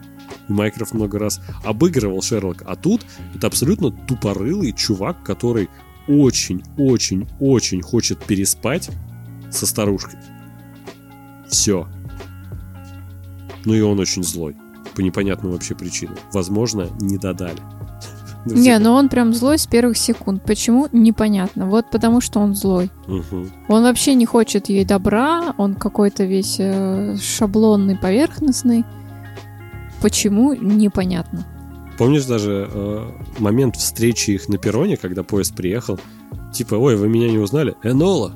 И Майкрофт много раз обыгрывал Шерлока. А тут это абсолютно тупорылый чувак, который очень-очень-очень хочет переспать со старушкой. Все. Ну и он очень злой. По непонятным вообще причинам. Возможно, не додали. Не, ну он прям злой с первых секунд. Почему? Непонятно. Вот потому что он злой. Угу. Он вообще не хочет ей добра, он какой-то весь э, шаблонный, поверхностный. Почему? Непонятно. Помнишь даже э, момент встречи их на перроне, когда поезд приехал? Типа, ой, вы меня не узнали? Энола,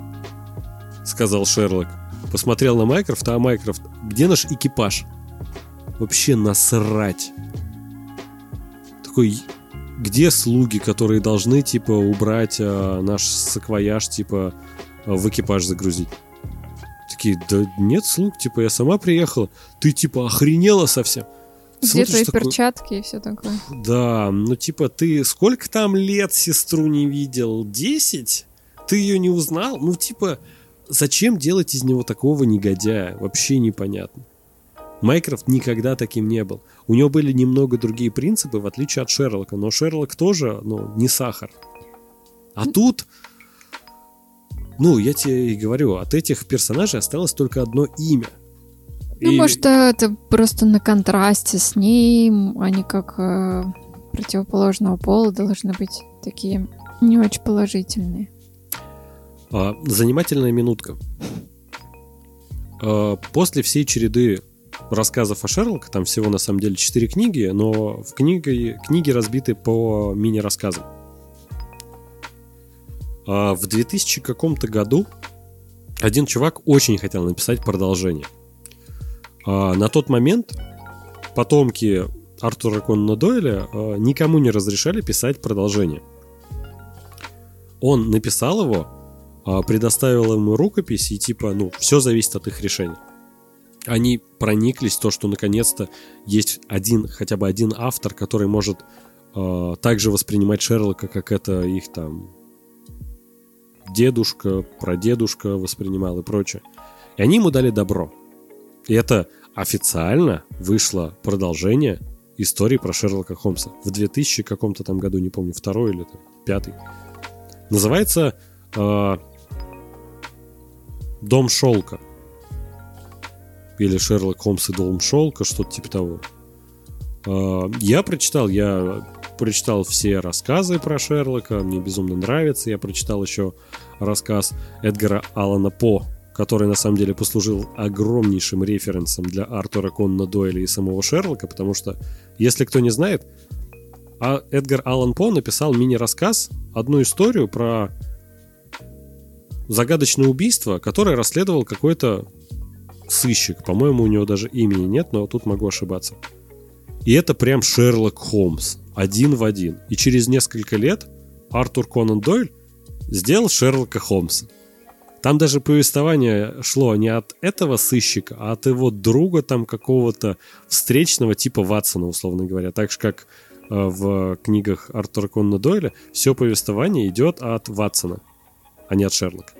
сказал Шерлок. Посмотрел на Майкрофт, а Майкрофт, где наш экипаж? Вообще насрать. Такой, где слуги, которые должны, типа, убрать э, наш саквояж, типа, э, в экипаж загрузить? Такие, да нет слуг, типа, я сама приехала. Ты, типа, охренела совсем. Где Смотришь твои такой, перчатки и все такое? Да, ну типа ты сколько там лет сестру не видел? Десять? Ты ее не узнал? Ну типа зачем делать из него такого негодяя? Вообще непонятно. Майкрофт никогда таким не был. У него были немного другие принципы, в отличие от Шерлока. Но Шерлок тоже, ну, не сахар. А тут, ну, я тебе и говорю, от этих персонажей осталось только одно имя. Ну, И- может, это просто на контрасте с ним, они как э, противоположного пола должны быть такие не очень положительные. А, занимательная минутка. А, после всей череды рассказов о Шерлоке, там всего на самом деле четыре книги, но в книге, книги разбиты по мини-рассказам. А в 2000 каком-то году один чувак очень хотел написать продолжение. А на тот момент потомки Артура Конна Дойля а, никому не разрешали писать продолжение. Он написал его, а, предоставил ему рукопись, и типа, ну, все зависит от их решения. Они прониклись то, что наконец-то есть один, хотя бы один автор, который может а, также воспринимать Шерлока, как это их там дедушка, прадедушка воспринимал и прочее. И они ему дали добро. И это официально вышло продолжение истории про Шерлока Холмса в 2000 каком-то там году, не помню, второй или там, пятый. Называется э, Дом шелка. Или Шерлок Холмс и Дом шелка, что-то типа того. Э, я прочитал, я прочитал все рассказы про Шерлока, мне безумно нравится. Я прочитал еще рассказ Эдгара Алана По, который на самом деле послужил огромнейшим референсом для Артура Конна Дойля и самого Шерлока, потому что, если кто не знает, а Эдгар Аллан По написал мини-рассказ, одну историю про загадочное убийство, которое расследовал какой-то сыщик. По-моему, у него даже имени нет, но тут могу ошибаться. И это прям Шерлок Холмс. Один в один. И через несколько лет Артур Конан Дойль сделал Шерлока Холмса. Там даже повествование шло не от этого сыщика, а от его друга там какого-то встречного типа Ватсона, условно говоря. Так же, как э, в книгах Артура Конна Дойля, все повествование идет от Ватсона, а не от Шерлока.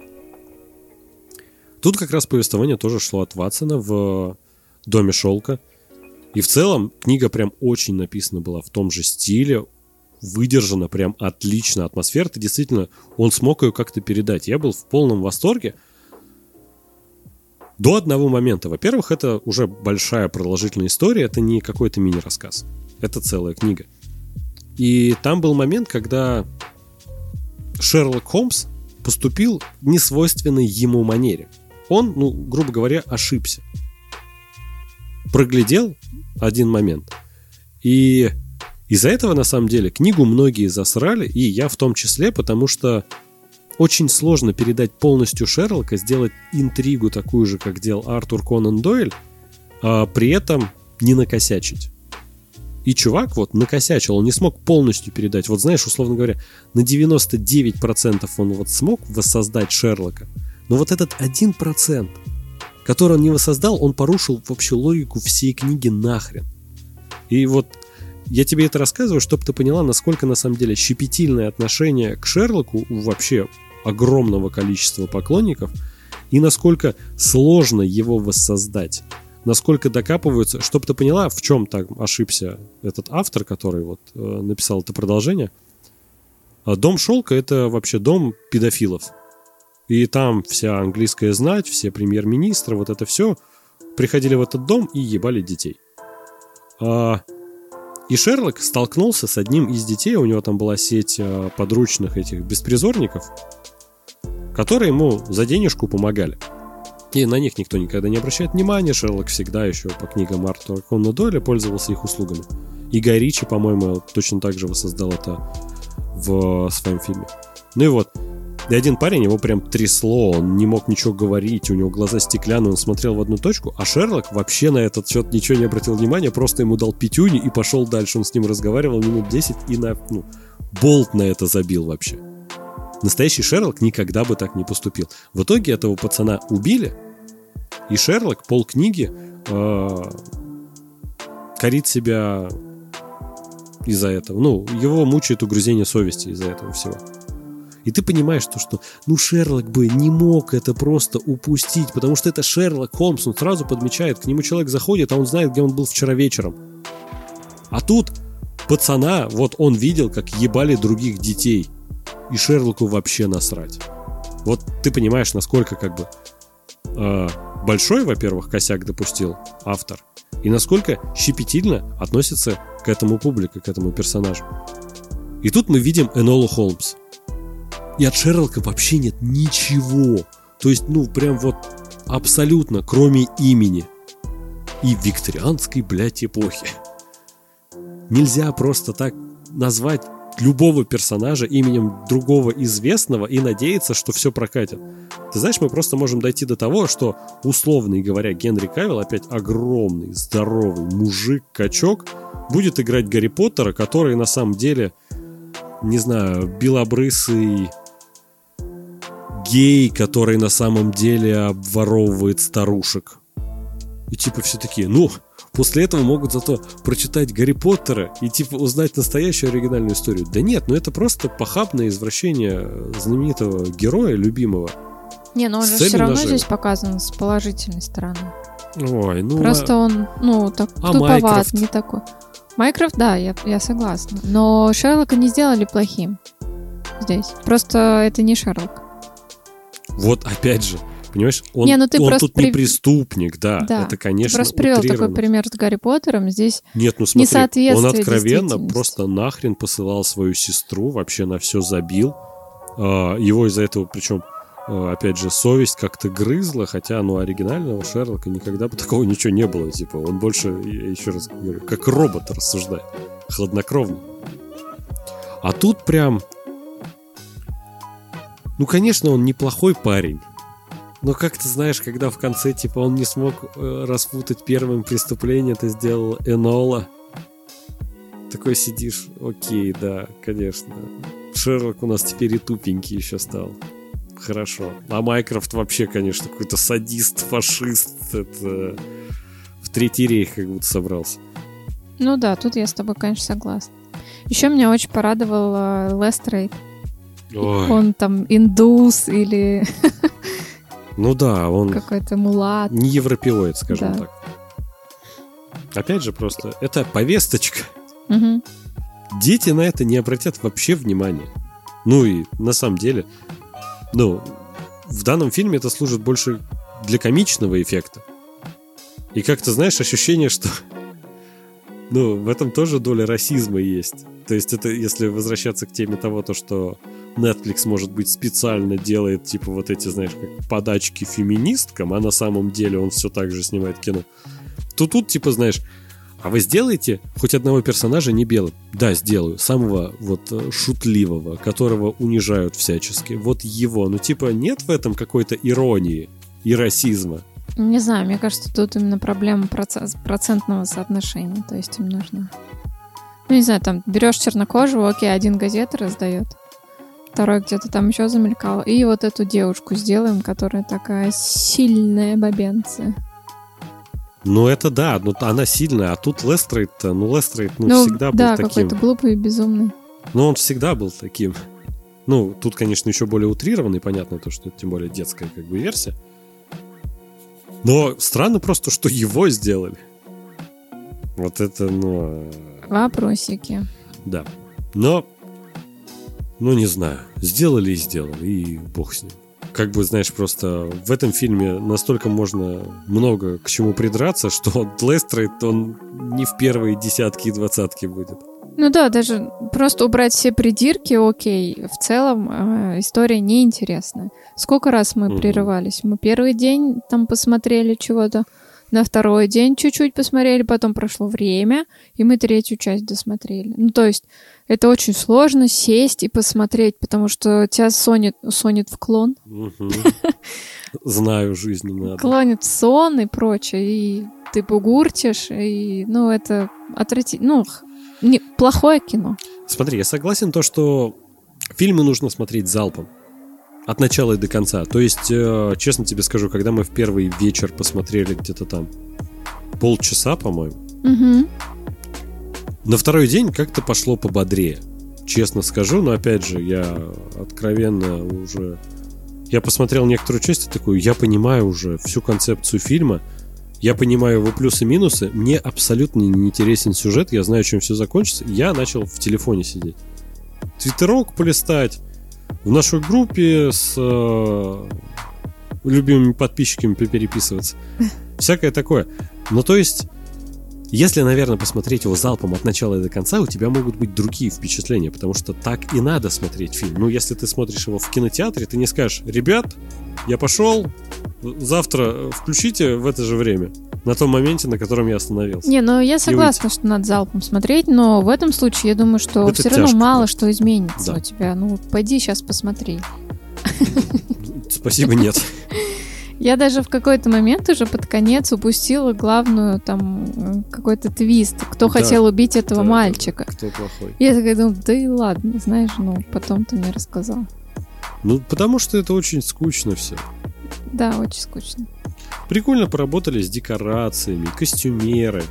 Тут как раз повествование тоже шло от Ватсона в Доме шелка. И в целом книга прям очень написана была в том же стиле, выдержана прям отлично. Атмосфера, ты действительно, он смог ее как-то передать. Я был в полном восторге. До одного момента. Во-первых, это уже большая продолжительная история, это не какой-то мини-рассказ. Это целая книга. И там был момент, когда Шерлок Холмс поступил в несвойственной ему манере. Он, ну, грубо говоря, ошибся. Проглядел один момент. И из-за этого, на самом деле, книгу многие засрали, и я в том числе, потому что очень сложно передать полностью Шерлока, сделать интригу такую же, как делал Артур Конан Дойль, а при этом не накосячить. И чувак вот накосячил, он не смог полностью передать. Вот знаешь, условно говоря, на 99% он вот смог воссоздать Шерлока, но вот этот 1%, который он не воссоздал, он порушил вообще логику всей книги нахрен. И вот я тебе это рассказываю, чтобы ты поняла, насколько на самом деле щепетильное отношение к Шерлоку у вообще огромного количества поклонников, и насколько сложно его воссоздать. Насколько докапываются, чтобы ты поняла, в чем так ошибся этот автор, который вот э, написал это продолжение. А Дом шелка это вообще дом педофилов. И там вся английская знать, все премьер-министры, вот это все приходили в этот дом и ебали детей. А, и Шерлок столкнулся с одним из детей, у него там была сеть а, подручных этих беспризорников, которые ему за денежку помогали. И на них никто никогда не обращает внимания. Шерлок всегда еще по книгам Артура Конна Дойля пользовался их услугами. И Гай Ричи, по-моему, точно так же воссоздал это в своем фильме. Ну и вот, и один парень, его прям трясло, он не мог ничего говорить, у него глаза стеклянные, он смотрел в одну точку, а Шерлок вообще на этот счет ничего не обратил внимания, просто ему дал пятюни и пошел дальше. Он с ним разговаривал минут 10 и на, ну, болт на это забил вообще. Настоящий Шерлок никогда бы так не поступил. В итоге этого пацана убили, и Шерлок полкниги э, корит себя из-за этого. Ну, его мучает угрызение совести из-за этого всего. И ты понимаешь, то, что ну Шерлок бы не мог это просто упустить, потому что это Шерлок Холмс, он сразу подмечает, к нему человек заходит, а он знает, где он был вчера вечером. А тут пацана, вот он видел, как ебали других детей, и Шерлоку вообще насрать. Вот ты понимаешь, насколько как бы э, большой, во-первых, косяк допустил автор, и насколько щепетильно относится к этому публика, к этому персонажу. И тут мы видим Энолу Холмс. И от Шерлока вообще нет ничего. То есть, ну, прям вот абсолютно, кроме имени. И викторианской, блядь, эпохи. Нельзя просто так назвать любого персонажа именем другого известного и надеяться, что все прокатит. Ты знаешь, мы просто можем дойти до того, что, условно говоря, Генри Кавилл опять огромный, здоровый мужик, качок, будет играть Гарри Поттера, который на самом деле, не знаю, белобрысый гей, который на самом деле обворовывает старушек. И типа все такие, ну, после этого могут зато прочитать Гарри Поттера и типа узнать настоящую оригинальную историю. Да нет, ну это просто похабное извращение знаменитого героя, любимого. Не, но он же все равно наживы. здесь показан с положительной стороны. Ой, ну... Просто он, ну, так а туповат, Майкрофт? не такой. Майкрофт, да, я, я согласна. Но Шерлока не сделали плохим здесь. Просто это не Шерлок. Вот опять же, понимаешь, он, не, ну ты он тут при... не преступник, да, да. это, конечно, Ты просто привел такой пример с Гарри Поттером, здесь Нет, ну смотри, он откровенно просто нахрен посылал свою сестру, вообще на все забил. А, его из-за этого, причем, опять же, совесть как-то грызла, хотя, ну, оригинального Шерлока никогда бы такого ничего не было, типа, он больше, еще раз говорю, как робот рассуждает, хладнокровно. А тут прям ну, конечно, он неплохой парень. Но как ты знаешь, когда в конце, типа, он не смог э, распутать первым преступление, это сделал Энола. Такой сидишь, окей, да, конечно. Шерлок у нас теперь и тупенький еще стал. Хорошо. А Майкрофт вообще, конечно, какой-то садист, фашист. Это в Третий рейх как будто собрался. Ну да, тут я с тобой, конечно, согласна. Еще меня очень порадовал Лестрейд. Ой. Он там индус или... Ну да, он... Какой-то мулат. Не европеоид, скажем да. так. Опять же, просто это повесточка. Угу. Дети на это не обратят вообще внимания. Ну и на самом деле, ну, в данном фильме это служит больше для комичного эффекта. И как-то, знаешь, ощущение, что ну, в этом тоже доля расизма есть. То есть это, если возвращаться к теме того, то, что Netflix, может быть, специально делает, типа, вот эти, знаешь, как подачки феминисткам, а на самом деле он все так же снимает кино, то тут, типа, знаешь, а вы сделаете хоть одного персонажа не белым? Да, сделаю. Самого вот э, шутливого, которого унижают всячески. Вот его. Ну, типа, нет в этом какой-то иронии и расизма? Не знаю, мне кажется, тут именно проблема процентного соотношения. То есть им нужно... Ну, не знаю, там берешь чернокожего, окей, один газет раздает второй где-то там еще замелькал. И вот эту девушку сделаем, которая такая сильная бабенция. Ну, это да, ну она сильная, а тут Лестрейд-то, ну, Лестрейд, ну, ну всегда да, был таким. Да, какой-то глупый и безумный. Ну, он всегда был таким. Ну, тут, конечно, еще более утрированный, понятно, то, что это тем более детская как бы версия. Но странно просто, что его сделали. Вот это, ну... Вопросики. Да. Но ну, не знаю. Сделали и сделали, и бог с ним. Как бы, знаешь, просто в этом фильме настолько можно много к чему придраться, что Лестрейд, он не в первые десятки и двадцатки будет. Ну да, даже просто убрать все придирки, окей. В целом э, история неинтересная. Сколько раз мы угу. прерывались? Мы первый день там посмотрели чего-то, на второй день чуть-чуть посмотрели, потом прошло время, и мы третью часть досмотрели. Ну, то есть это очень сложно сесть и посмотреть, потому что тебя сонит, сонит в клон. Знаю, жизнь надо. Клонит сон и прочее, и ты бугуртишь, и, ну, это отвратительно. Ну, не, плохое кино. Смотри, я согласен то, что фильмы нужно смотреть залпом. От начала и до конца. То есть, э, честно тебе скажу, когда мы в первый вечер посмотрели где-то там полчаса, по-моему, угу. на второй день как-то пошло пободрее. Честно скажу, но опять же, я откровенно уже... Я посмотрел некоторую часть и такую, я понимаю уже всю концепцию фильма, я понимаю его плюсы и минусы, мне абсолютно не интересен сюжет, я знаю, чем все закончится, я начал в телефоне сидеть. Твиттерок полистать, в нашей группе с э, любимыми подписчиками переписываться. Всякое такое. Ну, то есть, если, наверное, посмотреть его залпом от начала и до конца, у тебя могут быть другие впечатления, потому что так и надо смотреть фильм. Ну, если ты смотришь его в кинотеатре, ты не скажешь, ребят, я пошел, завтра включите в это же время на том моменте, на котором я остановился. Не, ну я согласна, что надо залпом смотреть, но в этом случае я думаю, что Это все тяжко, равно мало что изменится да. у тебя. Ну, пойди сейчас посмотри. Спасибо, нет. Я даже в какой-то момент уже под конец упустила главную там какой-то твист. Кто да, хотел убить этого да, мальчика? Кто плохой? Я такая думаю, да и ладно, знаешь, ну потом ты мне рассказал. Ну, потому что это очень скучно все. Да, очень скучно. Прикольно поработали с декорациями, костюмеры.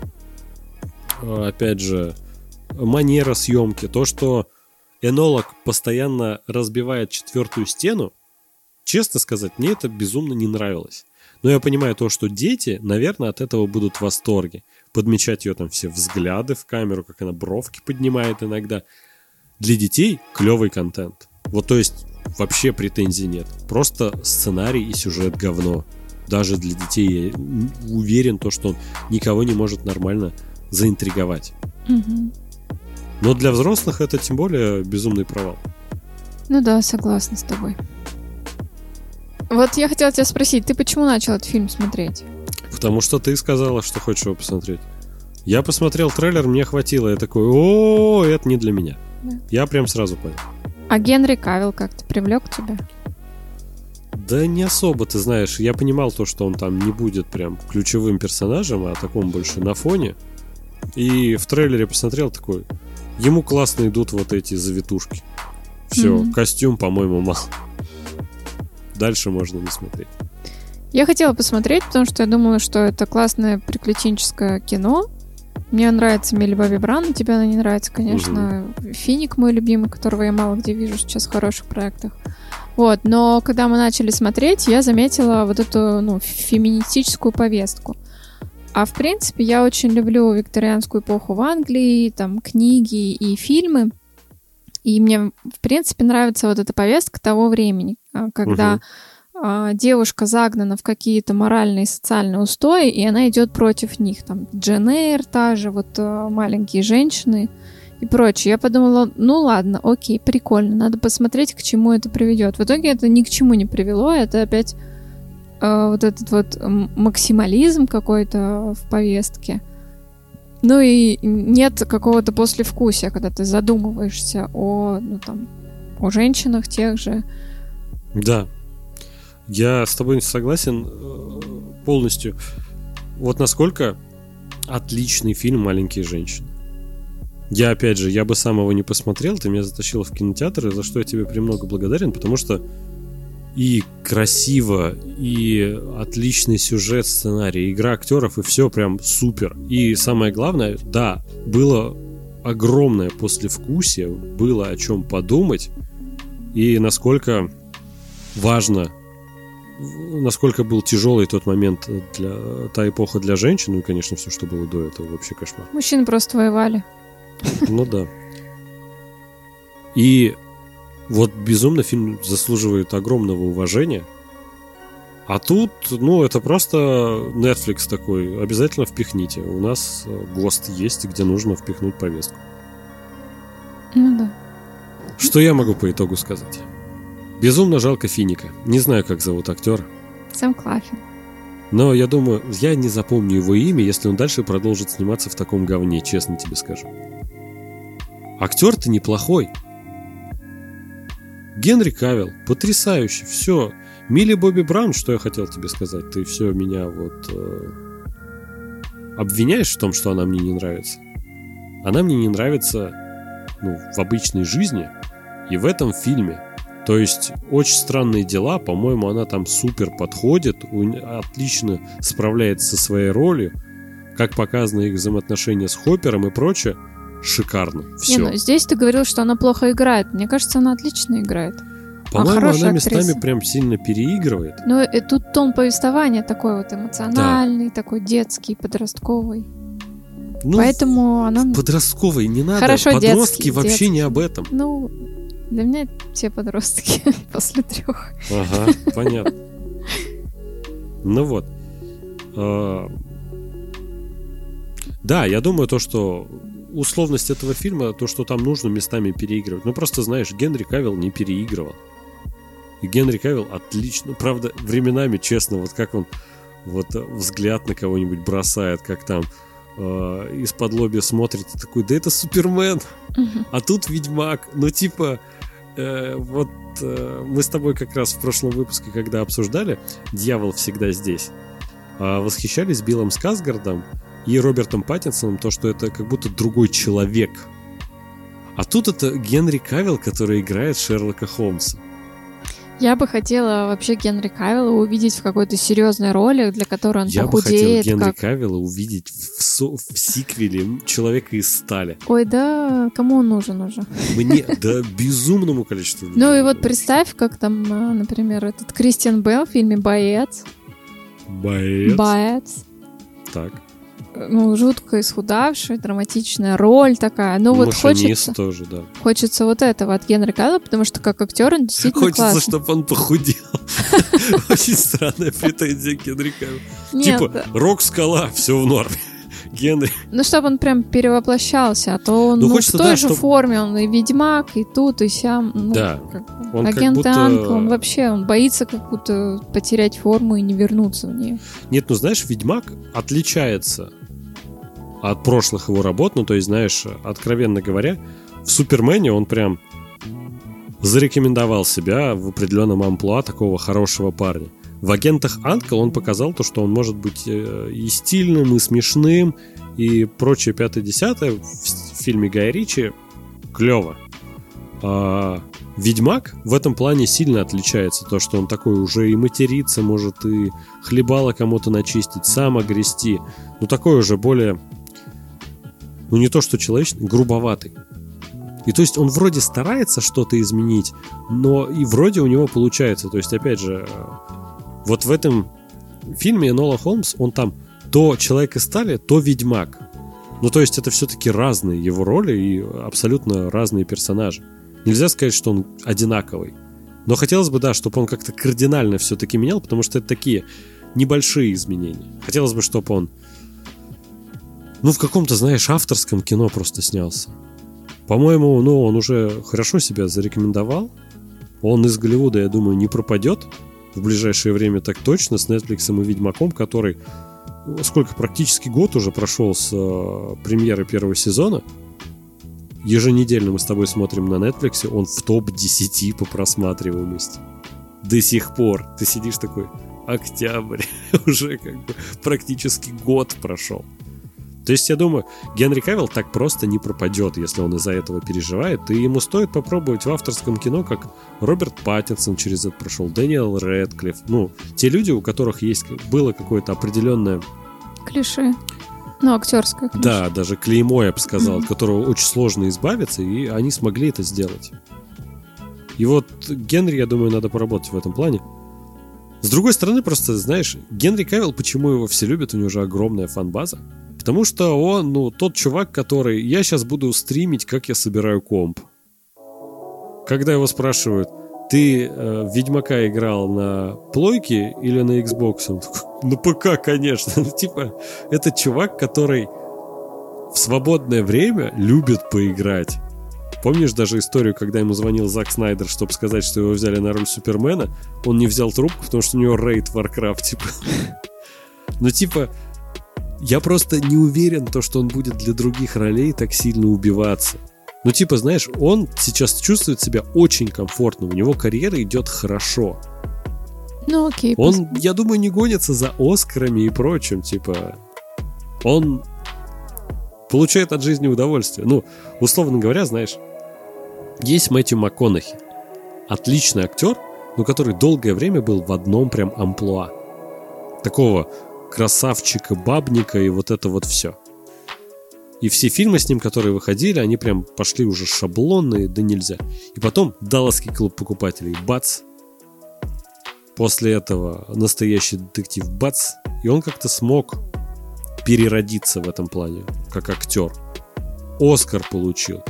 А, опять же, манера съемки. То, что энолог постоянно разбивает четвертую стену, честно сказать, мне это безумно не нравилось. Но я понимаю то, что дети, наверное, от этого будут в восторге. Подмечать ее там все взгляды в камеру, как она бровки поднимает иногда. Для детей клевый контент. Вот то есть вообще претензий нет. Просто сценарий и сюжет говно даже для детей я уверен, то, что он никого не может нормально заинтриговать. Угу. Но для взрослых это тем более безумный провал. Ну да, согласна с тобой. Вот я хотела тебя спросить, ты почему начал этот фильм смотреть? Потому что ты сказала, что хочешь его посмотреть. Я посмотрел трейлер, мне хватило. Я такой, о, это не для меня. Да. Я прям сразу понял. А Генри Кавилл как-то привлек тебя? Да не особо, ты знаешь. Я понимал то, что он там не будет прям ключевым персонажем, а таком больше на фоне. И в трейлере посмотрел такой, ему классно идут вот эти завитушки. Все, mm-hmm. костюм, по-моему, мало. Дальше можно не смотреть. Я хотела посмотреть, потому что я думала, что это классное приключенческое кино. Мне нравится Милли Бобби Бран, тебе она не нравится, конечно. Угу. Финик мой любимый, которого я мало где вижу сейчас в хороших проектах. Вот, но когда мы начали смотреть, я заметила вот эту, ну, феминистическую повестку. А в принципе, я очень люблю викторианскую эпоху в Англии, там книги и фильмы. И мне, в принципе, нравится вот эта повестка того времени, а, когда угу. девушка загнана в какие-то моральные и социальные устои, и она идет против них. Там Джен Эйр, та же, вот а, маленькие женщины и прочее. Я подумала, ну ладно, окей, прикольно, надо посмотреть, к чему это приведет. В итоге это ни к чему не привело, это опять э, вот этот вот максимализм какой-то в повестке. Ну и нет какого-то послевкусия, когда ты задумываешься о, ну там, о женщинах тех же. Да, я с тобой согласен э, полностью. Вот насколько отличный фильм «Маленькие женщины». Я, опять же, я бы сам его не посмотрел, ты меня затащил в кинотеатр, за что я тебе премного благодарен, потому что и красиво, и отличный сюжет, сценарий, игра актеров, и все прям супер. И самое главное, да, было огромное послевкусие, было о чем подумать, и насколько важно, насколько был тяжелый тот момент для та эпоха для женщин, ну и, конечно, все, что было до этого, вообще кошмар. Мужчины просто воевали. Ну да. И Вот безумно фильм заслуживает огромного уважения. А тут, ну, это просто Netflix такой. Обязательно впихните. У нас э, ГОСТ есть, где нужно впихнуть повестку. Ну да. Что я могу по итогу сказать? Безумно жалко Финика. Не знаю, как зовут актера. Сэм Клаффин. Но я думаю, я не запомню его имя, если он дальше продолжит сниматься в таком говне, честно тебе скажу. Актер-то неплохой. Генри Кавилл, потрясающий, все. Милли Бобби Браун, что я хотел тебе сказать, ты все меня вот э, обвиняешь в том, что она мне не нравится. Она мне не нравится ну, в обычной жизни и в этом фильме. То есть очень странные дела, по-моему, она там супер подходит, отлично справляется со своей ролью, как показаны их взаимоотношения с Хоппером и прочее, шикарно. Все. Не, ну здесь ты говорил, что она плохо играет. Мне кажется, она отлично играет. По-моему, она, она местами актриса. прям сильно переигрывает. Ну, и тут тон повествования такой вот эмоциональный, да. такой детский, подростковый. Ну, Поэтому она... Подростковый не надо. Хорошо, Подростки детский, вообще детский. не об этом. Ну, для меня все подростки после трех. Ага, понятно. Ну вот. А, да, я думаю, то, что условность этого фильма, то, что там нужно местами переигрывать. Ну, просто, знаешь, Генри Кавилл не переигрывал. И Генри Кавилл отлично. Правда, временами, честно, вот как он вот взгляд на кого-нибудь бросает, как там э, из-под лоби смотрит и такой, да это Супермен, uh-huh. а тут Ведьмак. Ну, типа, э, вот э, мы с тобой как раз в прошлом выпуске, когда обсуждали «Дьявол всегда здесь», э, восхищались Биллом Сказгардом и Робертом Паттинсоном, то, что это как будто другой человек. А тут это Генри Кавилл, который играет Шерлока Холмса. Я бы хотела вообще Генри Кавилла увидеть в какой-то серьезной роли, для которой он Я похудеет. Я бы хотел Генри как... Кавилла увидеть в, со... в сиквеле «Человека из стали». Ой, да, кому он нужен уже? Мне, да, безумному количеству людей. Ну и вот представь, как там, а, например, этот Кристиан Белл в фильме «Боец». Боец? Боец. Так ну, жутко исхудавшая, драматичная роль такая. Ну, вот хочется... тоже, да. Хочется вот этого от Генри Кавилла, потому что как актер он действительно Хочется, классный. чтобы он похудел. Очень странная претензия к Генри Кавиллу. Типа, рок-скала, все в норме. Генри. Ну, чтобы он прям перевоплощался, а то он ну, ну, хочется, в той да, же чтоб... форме, он и ведьмак, и тут, и сям. Ну, да. Как, он агент как будто... Анкл, он вообще, он боится как будто потерять форму и не вернуться в нее. Нет, ну знаешь, ведьмак отличается от прошлых его работ. Ну, то есть, знаешь, откровенно говоря, в Супермене он прям зарекомендовал себя в определенном амплуа такого хорошего парня. В агентах Анкл он показал то, что он может быть э, и стильным, и смешным, и прочее пятое-десятое. В фильме Гая Ричи клево. А Ведьмак в этом плане сильно отличается. То, что он такой уже и материться может, и хлебало кому-то начистить, сам огрести. Ну, такой уже более ну не то что человечный, грубоватый. И то есть он вроде старается что-то изменить, но и вроде у него получается. То есть, опять же, э, вот в этом фильме Нола Холмс, он там то человек из стали, то ведьмак. Ну, то есть это все-таки разные его роли и абсолютно разные персонажи. Нельзя сказать, что он одинаковый. Но хотелось бы, да, чтобы он как-то кардинально все-таки менял, потому что это такие небольшие изменения. Хотелось бы, чтобы он ну, в каком-то, знаешь, авторском кино просто снялся. По-моему, ну, он уже хорошо себя зарекомендовал. Он из Голливуда, я думаю, не пропадет в ближайшее время так точно с Netflix и Ведьмаком, который сколько, практически год уже прошел с э, премьеры первого сезона. Еженедельно мы с тобой смотрим на Netflix, он в топ-10 по просматриваемости. До сих пор. Ты сидишь такой, октябрь, уже как бы практически год прошел. То есть, я думаю, Генри Кавилл так просто не пропадет, если он из-за этого переживает, и ему стоит попробовать в авторском кино, как Роберт Паттинсон через это прошел, Дэниел Рэдклифф, ну, те люди, у которых есть было какое-то определенное... Клише. Ну, актерское клише. Да, даже клеймо, я бы сказал, mm-hmm. от которого очень сложно избавиться, и они смогли это сделать. И вот Генри, я думаю, надо поработать в этом плане. С другой стороны, просто, знаешь, Генри Кавилл, почему его все любят, у него же огромная фан-база. Потому что он, ну, тот чувак, который... Я сейчас буду стримить, как я собираю комп. когда его спрашивают, ты э, в Ведьмака играл на плойке или на Xbox? Он такой, на ПК, конечно. типа, это чувак, который в свободное время любит поиграть. Помнишь даже историю, когда ему звонил Зак Снайдер, чтобы сказать, что его взяли на роль Супермена? Он не взял трубку, потому что у него рейд Warcraft, типа. Ну, типа, я просто не уверен, то, что он будет для других ролей так сильно убиваться. Ну, типа, знаешь, он сейчас чувствует себя очень комфортно, у него карьера идет хорошо. Ну, окей. Он, пос... я думаю, не гонится за Оскарами и прочим, типа... Он получает от жизни удовольствие. Ну, условно говоря, знаешь, есть Мэтью МакКонахи. Отличный актер, но который долгое время был в одном прям амплуа. Такого красавчика, бабника и вот это вот все. И все фильмы с ним, которые выходили, они прям пошли уже шаблонные, да нельзя. И потом Далласский клуб покупателей, бац. После этого настоящий детектив, бац. И он как-то смог переродиться в этом плане, как актер. Оскар получил.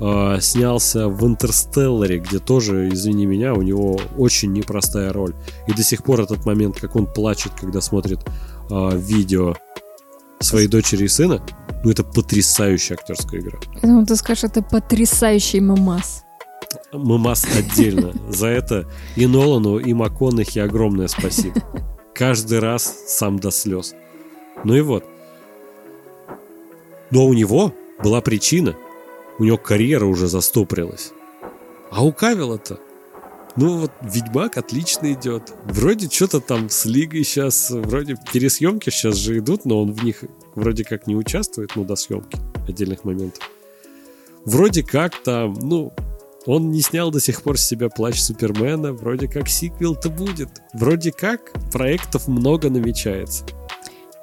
Э, снялся в «Интерстелларе», где тоже, извини меня, у него очень непростая роль. И до сих пор этот момент, как он плачет, когда смотрит э, видео своей дочери и сына, ну это потрясающая актерская игра. Ну ты скажешь, это потрясающий мамас. Мамас отдельно. За это и Нолану, и МакКонахи огромное спасибо. Каждый раз сам до слез. Ну и вот. Но у него была причина. У него карьера уже застоприлась. А у Кавила-то ну вот Ведьмак отлично идет. Вроде что-то там с Лигой сейчас, вроде пересъемки сейчас же идут, но он в них вроде как не участвует, ну, до съемки отдельных моментов. Вроде как там, ну, он не снял до сих пор с себя плащ Супермена, вроде как сиквел-то будет. Вроде как проектов много намечается.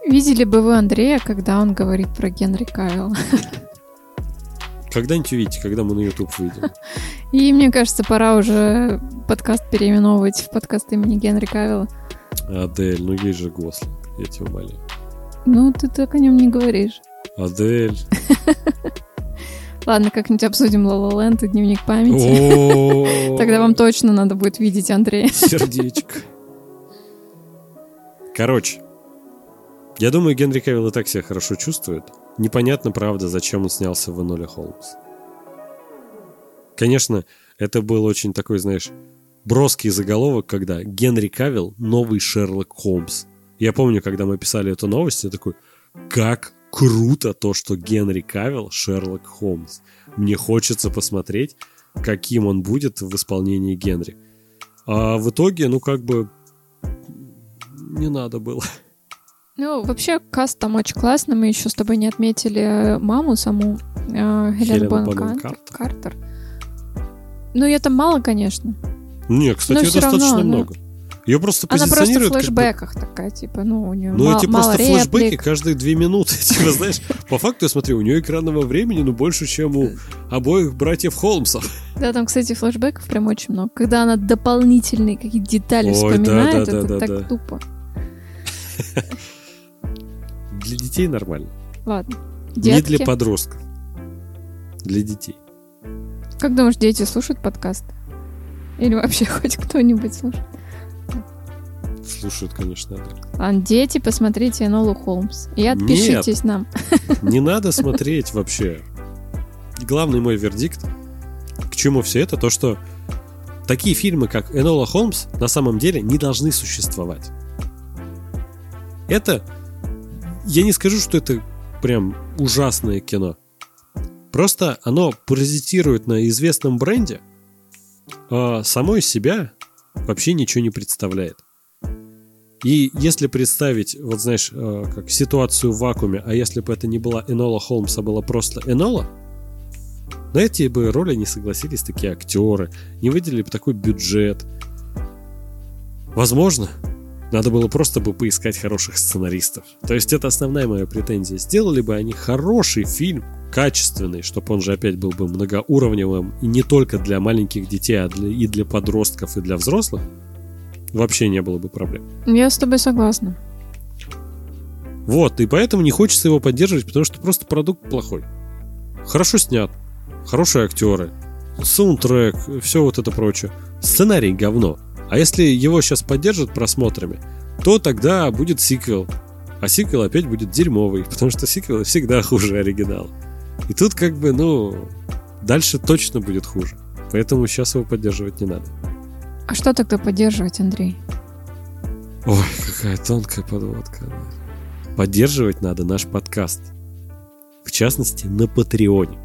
Видели бы вы Андрея, когда он говорит про Генри Кавилла? Когда-нибудь увидите, когда мы на YouTube выйдем. И мне кажется, пора уже подкаст переименовывать в подкаст имени Генри Кавилла. Адель, ну есть же Гослинг, я тебя умоляю. Ну, ты так о нем не говоришь. Адель. Ладно, как-нибудь обсудим La Land и дневник памяти. Тогда вам точно надо будет видеть Андрея. Сердечко. Короче, я думаю, Генри Кавилл и так себя хорошо чувствует. Непонятно, правда, зачем он снялся в Эноля Холмс. Конечно, это был очень такой, знаешь, броский заголовок, когда Генри Кавилл — новый Шерлок Холмс. Я помню, когда мы писали эту новость, я такой, как круто то, что Генри Кавилл — Шерлок Холмс. Мне хочется посмотреть, каким он будет в исполнении Генри. А в итоге, ну, как бы, не надо было. Ну, вообще, каст там очень классный. Мы еще с тобой не отметили маму саму, э, Хелен Бонн Картер. Картер. Ну, ее там мало, конечно. Не, кстати, ее достаточно равно, много. Ее просто Она просто в флешбеках как бы... такая, типа, ну, у нее Ну, эти просто реплик. флешбеки каждые две минуты. Типа, знаешь, по факту, я смотрю, у нее экранного времени, ну, больше, чем у обоих братьев Холмсов. Да, там, кстати, флешбеков прям очень много. Когда она дополнительные какие-то детали Ой, вспоминает, да, да, это да, так тупо. Для детей нормально. Ладно. Детки. Не для подростков. Для детей. Как думаешь, дети слушают подкаст? Или вообще хоть кто-нибудь слушает? Слушают, конечно, да. А дети, посмотрите Энолу Холмс. И отпишитесь Нет, нам. Не надо смотреть вообще. Главный мой вердикт, к чему все это, то, что такие фильмы, как Энола Холмс, на самом деле не должны существовать. Это я не скажу, что это прям ужасное кино. Просто оно паразитирует на известном бренде, а само себя вообще ничего не представляет. И если представить, вот знаешь, э, как ситуацию в вакууме, а если бы это не была Энола Холмса, была просто Энола, на эти бы роли не согласились такие актеры, не выделили бы такой бюджет. Возможно, надо было просто бы поискать хороших сценаристов. То есть это основная моя претензия. Сделали бы они хороший фильм, качественный, чтобы он же опять был бы многоуровневым и не только для маленьких детей, а для, и для подростков, и для взрослых, вообще не было бы проблем. Я с тобой согласна. Вот, и поэтому не хочется его поддерживать, потому что просто продукт плохой. Хорошо снят, хорошие актеры, саундтрек, все вот это прочее. Сценарий говно. А если его сейчас поддержат просмотрами, то тогда будет сиквел. А сиквел опять будет дерьмовый, потому что сиквел всегда хуже оригинала. И тут как бы, ну, дальше точно будет хуже. Поэтому сейчас его поддерживать не надо. А что тогда поддерживать, Андрей? Ой, какая тонкая подводка. Поддерживать надо наш подкаст. В частности, на Патреоне.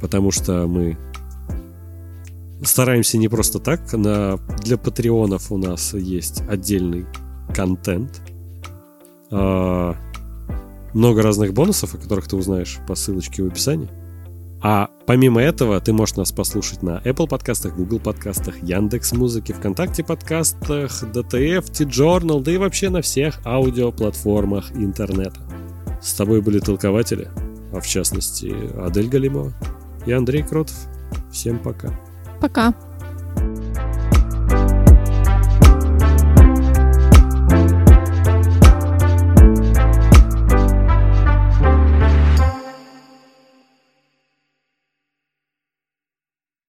Потому что мы стараемся не просто так. На, для патреонов у нас есть отдельный контент. А, много разных бонусов, о которых ты узнаешь по ссылочке в описании. А помимо этого, ты можешь нас послушать на Apple подкастах, Google подкастах, Яндекс Музыке, ВКонтакте подкастах, DTF, T-Journal, да и вообще на всех аудиоплатформах интернета. С тобой были толкователи, а в частности Адель Галимова и Андрей Кротов. Всем пока. Пока.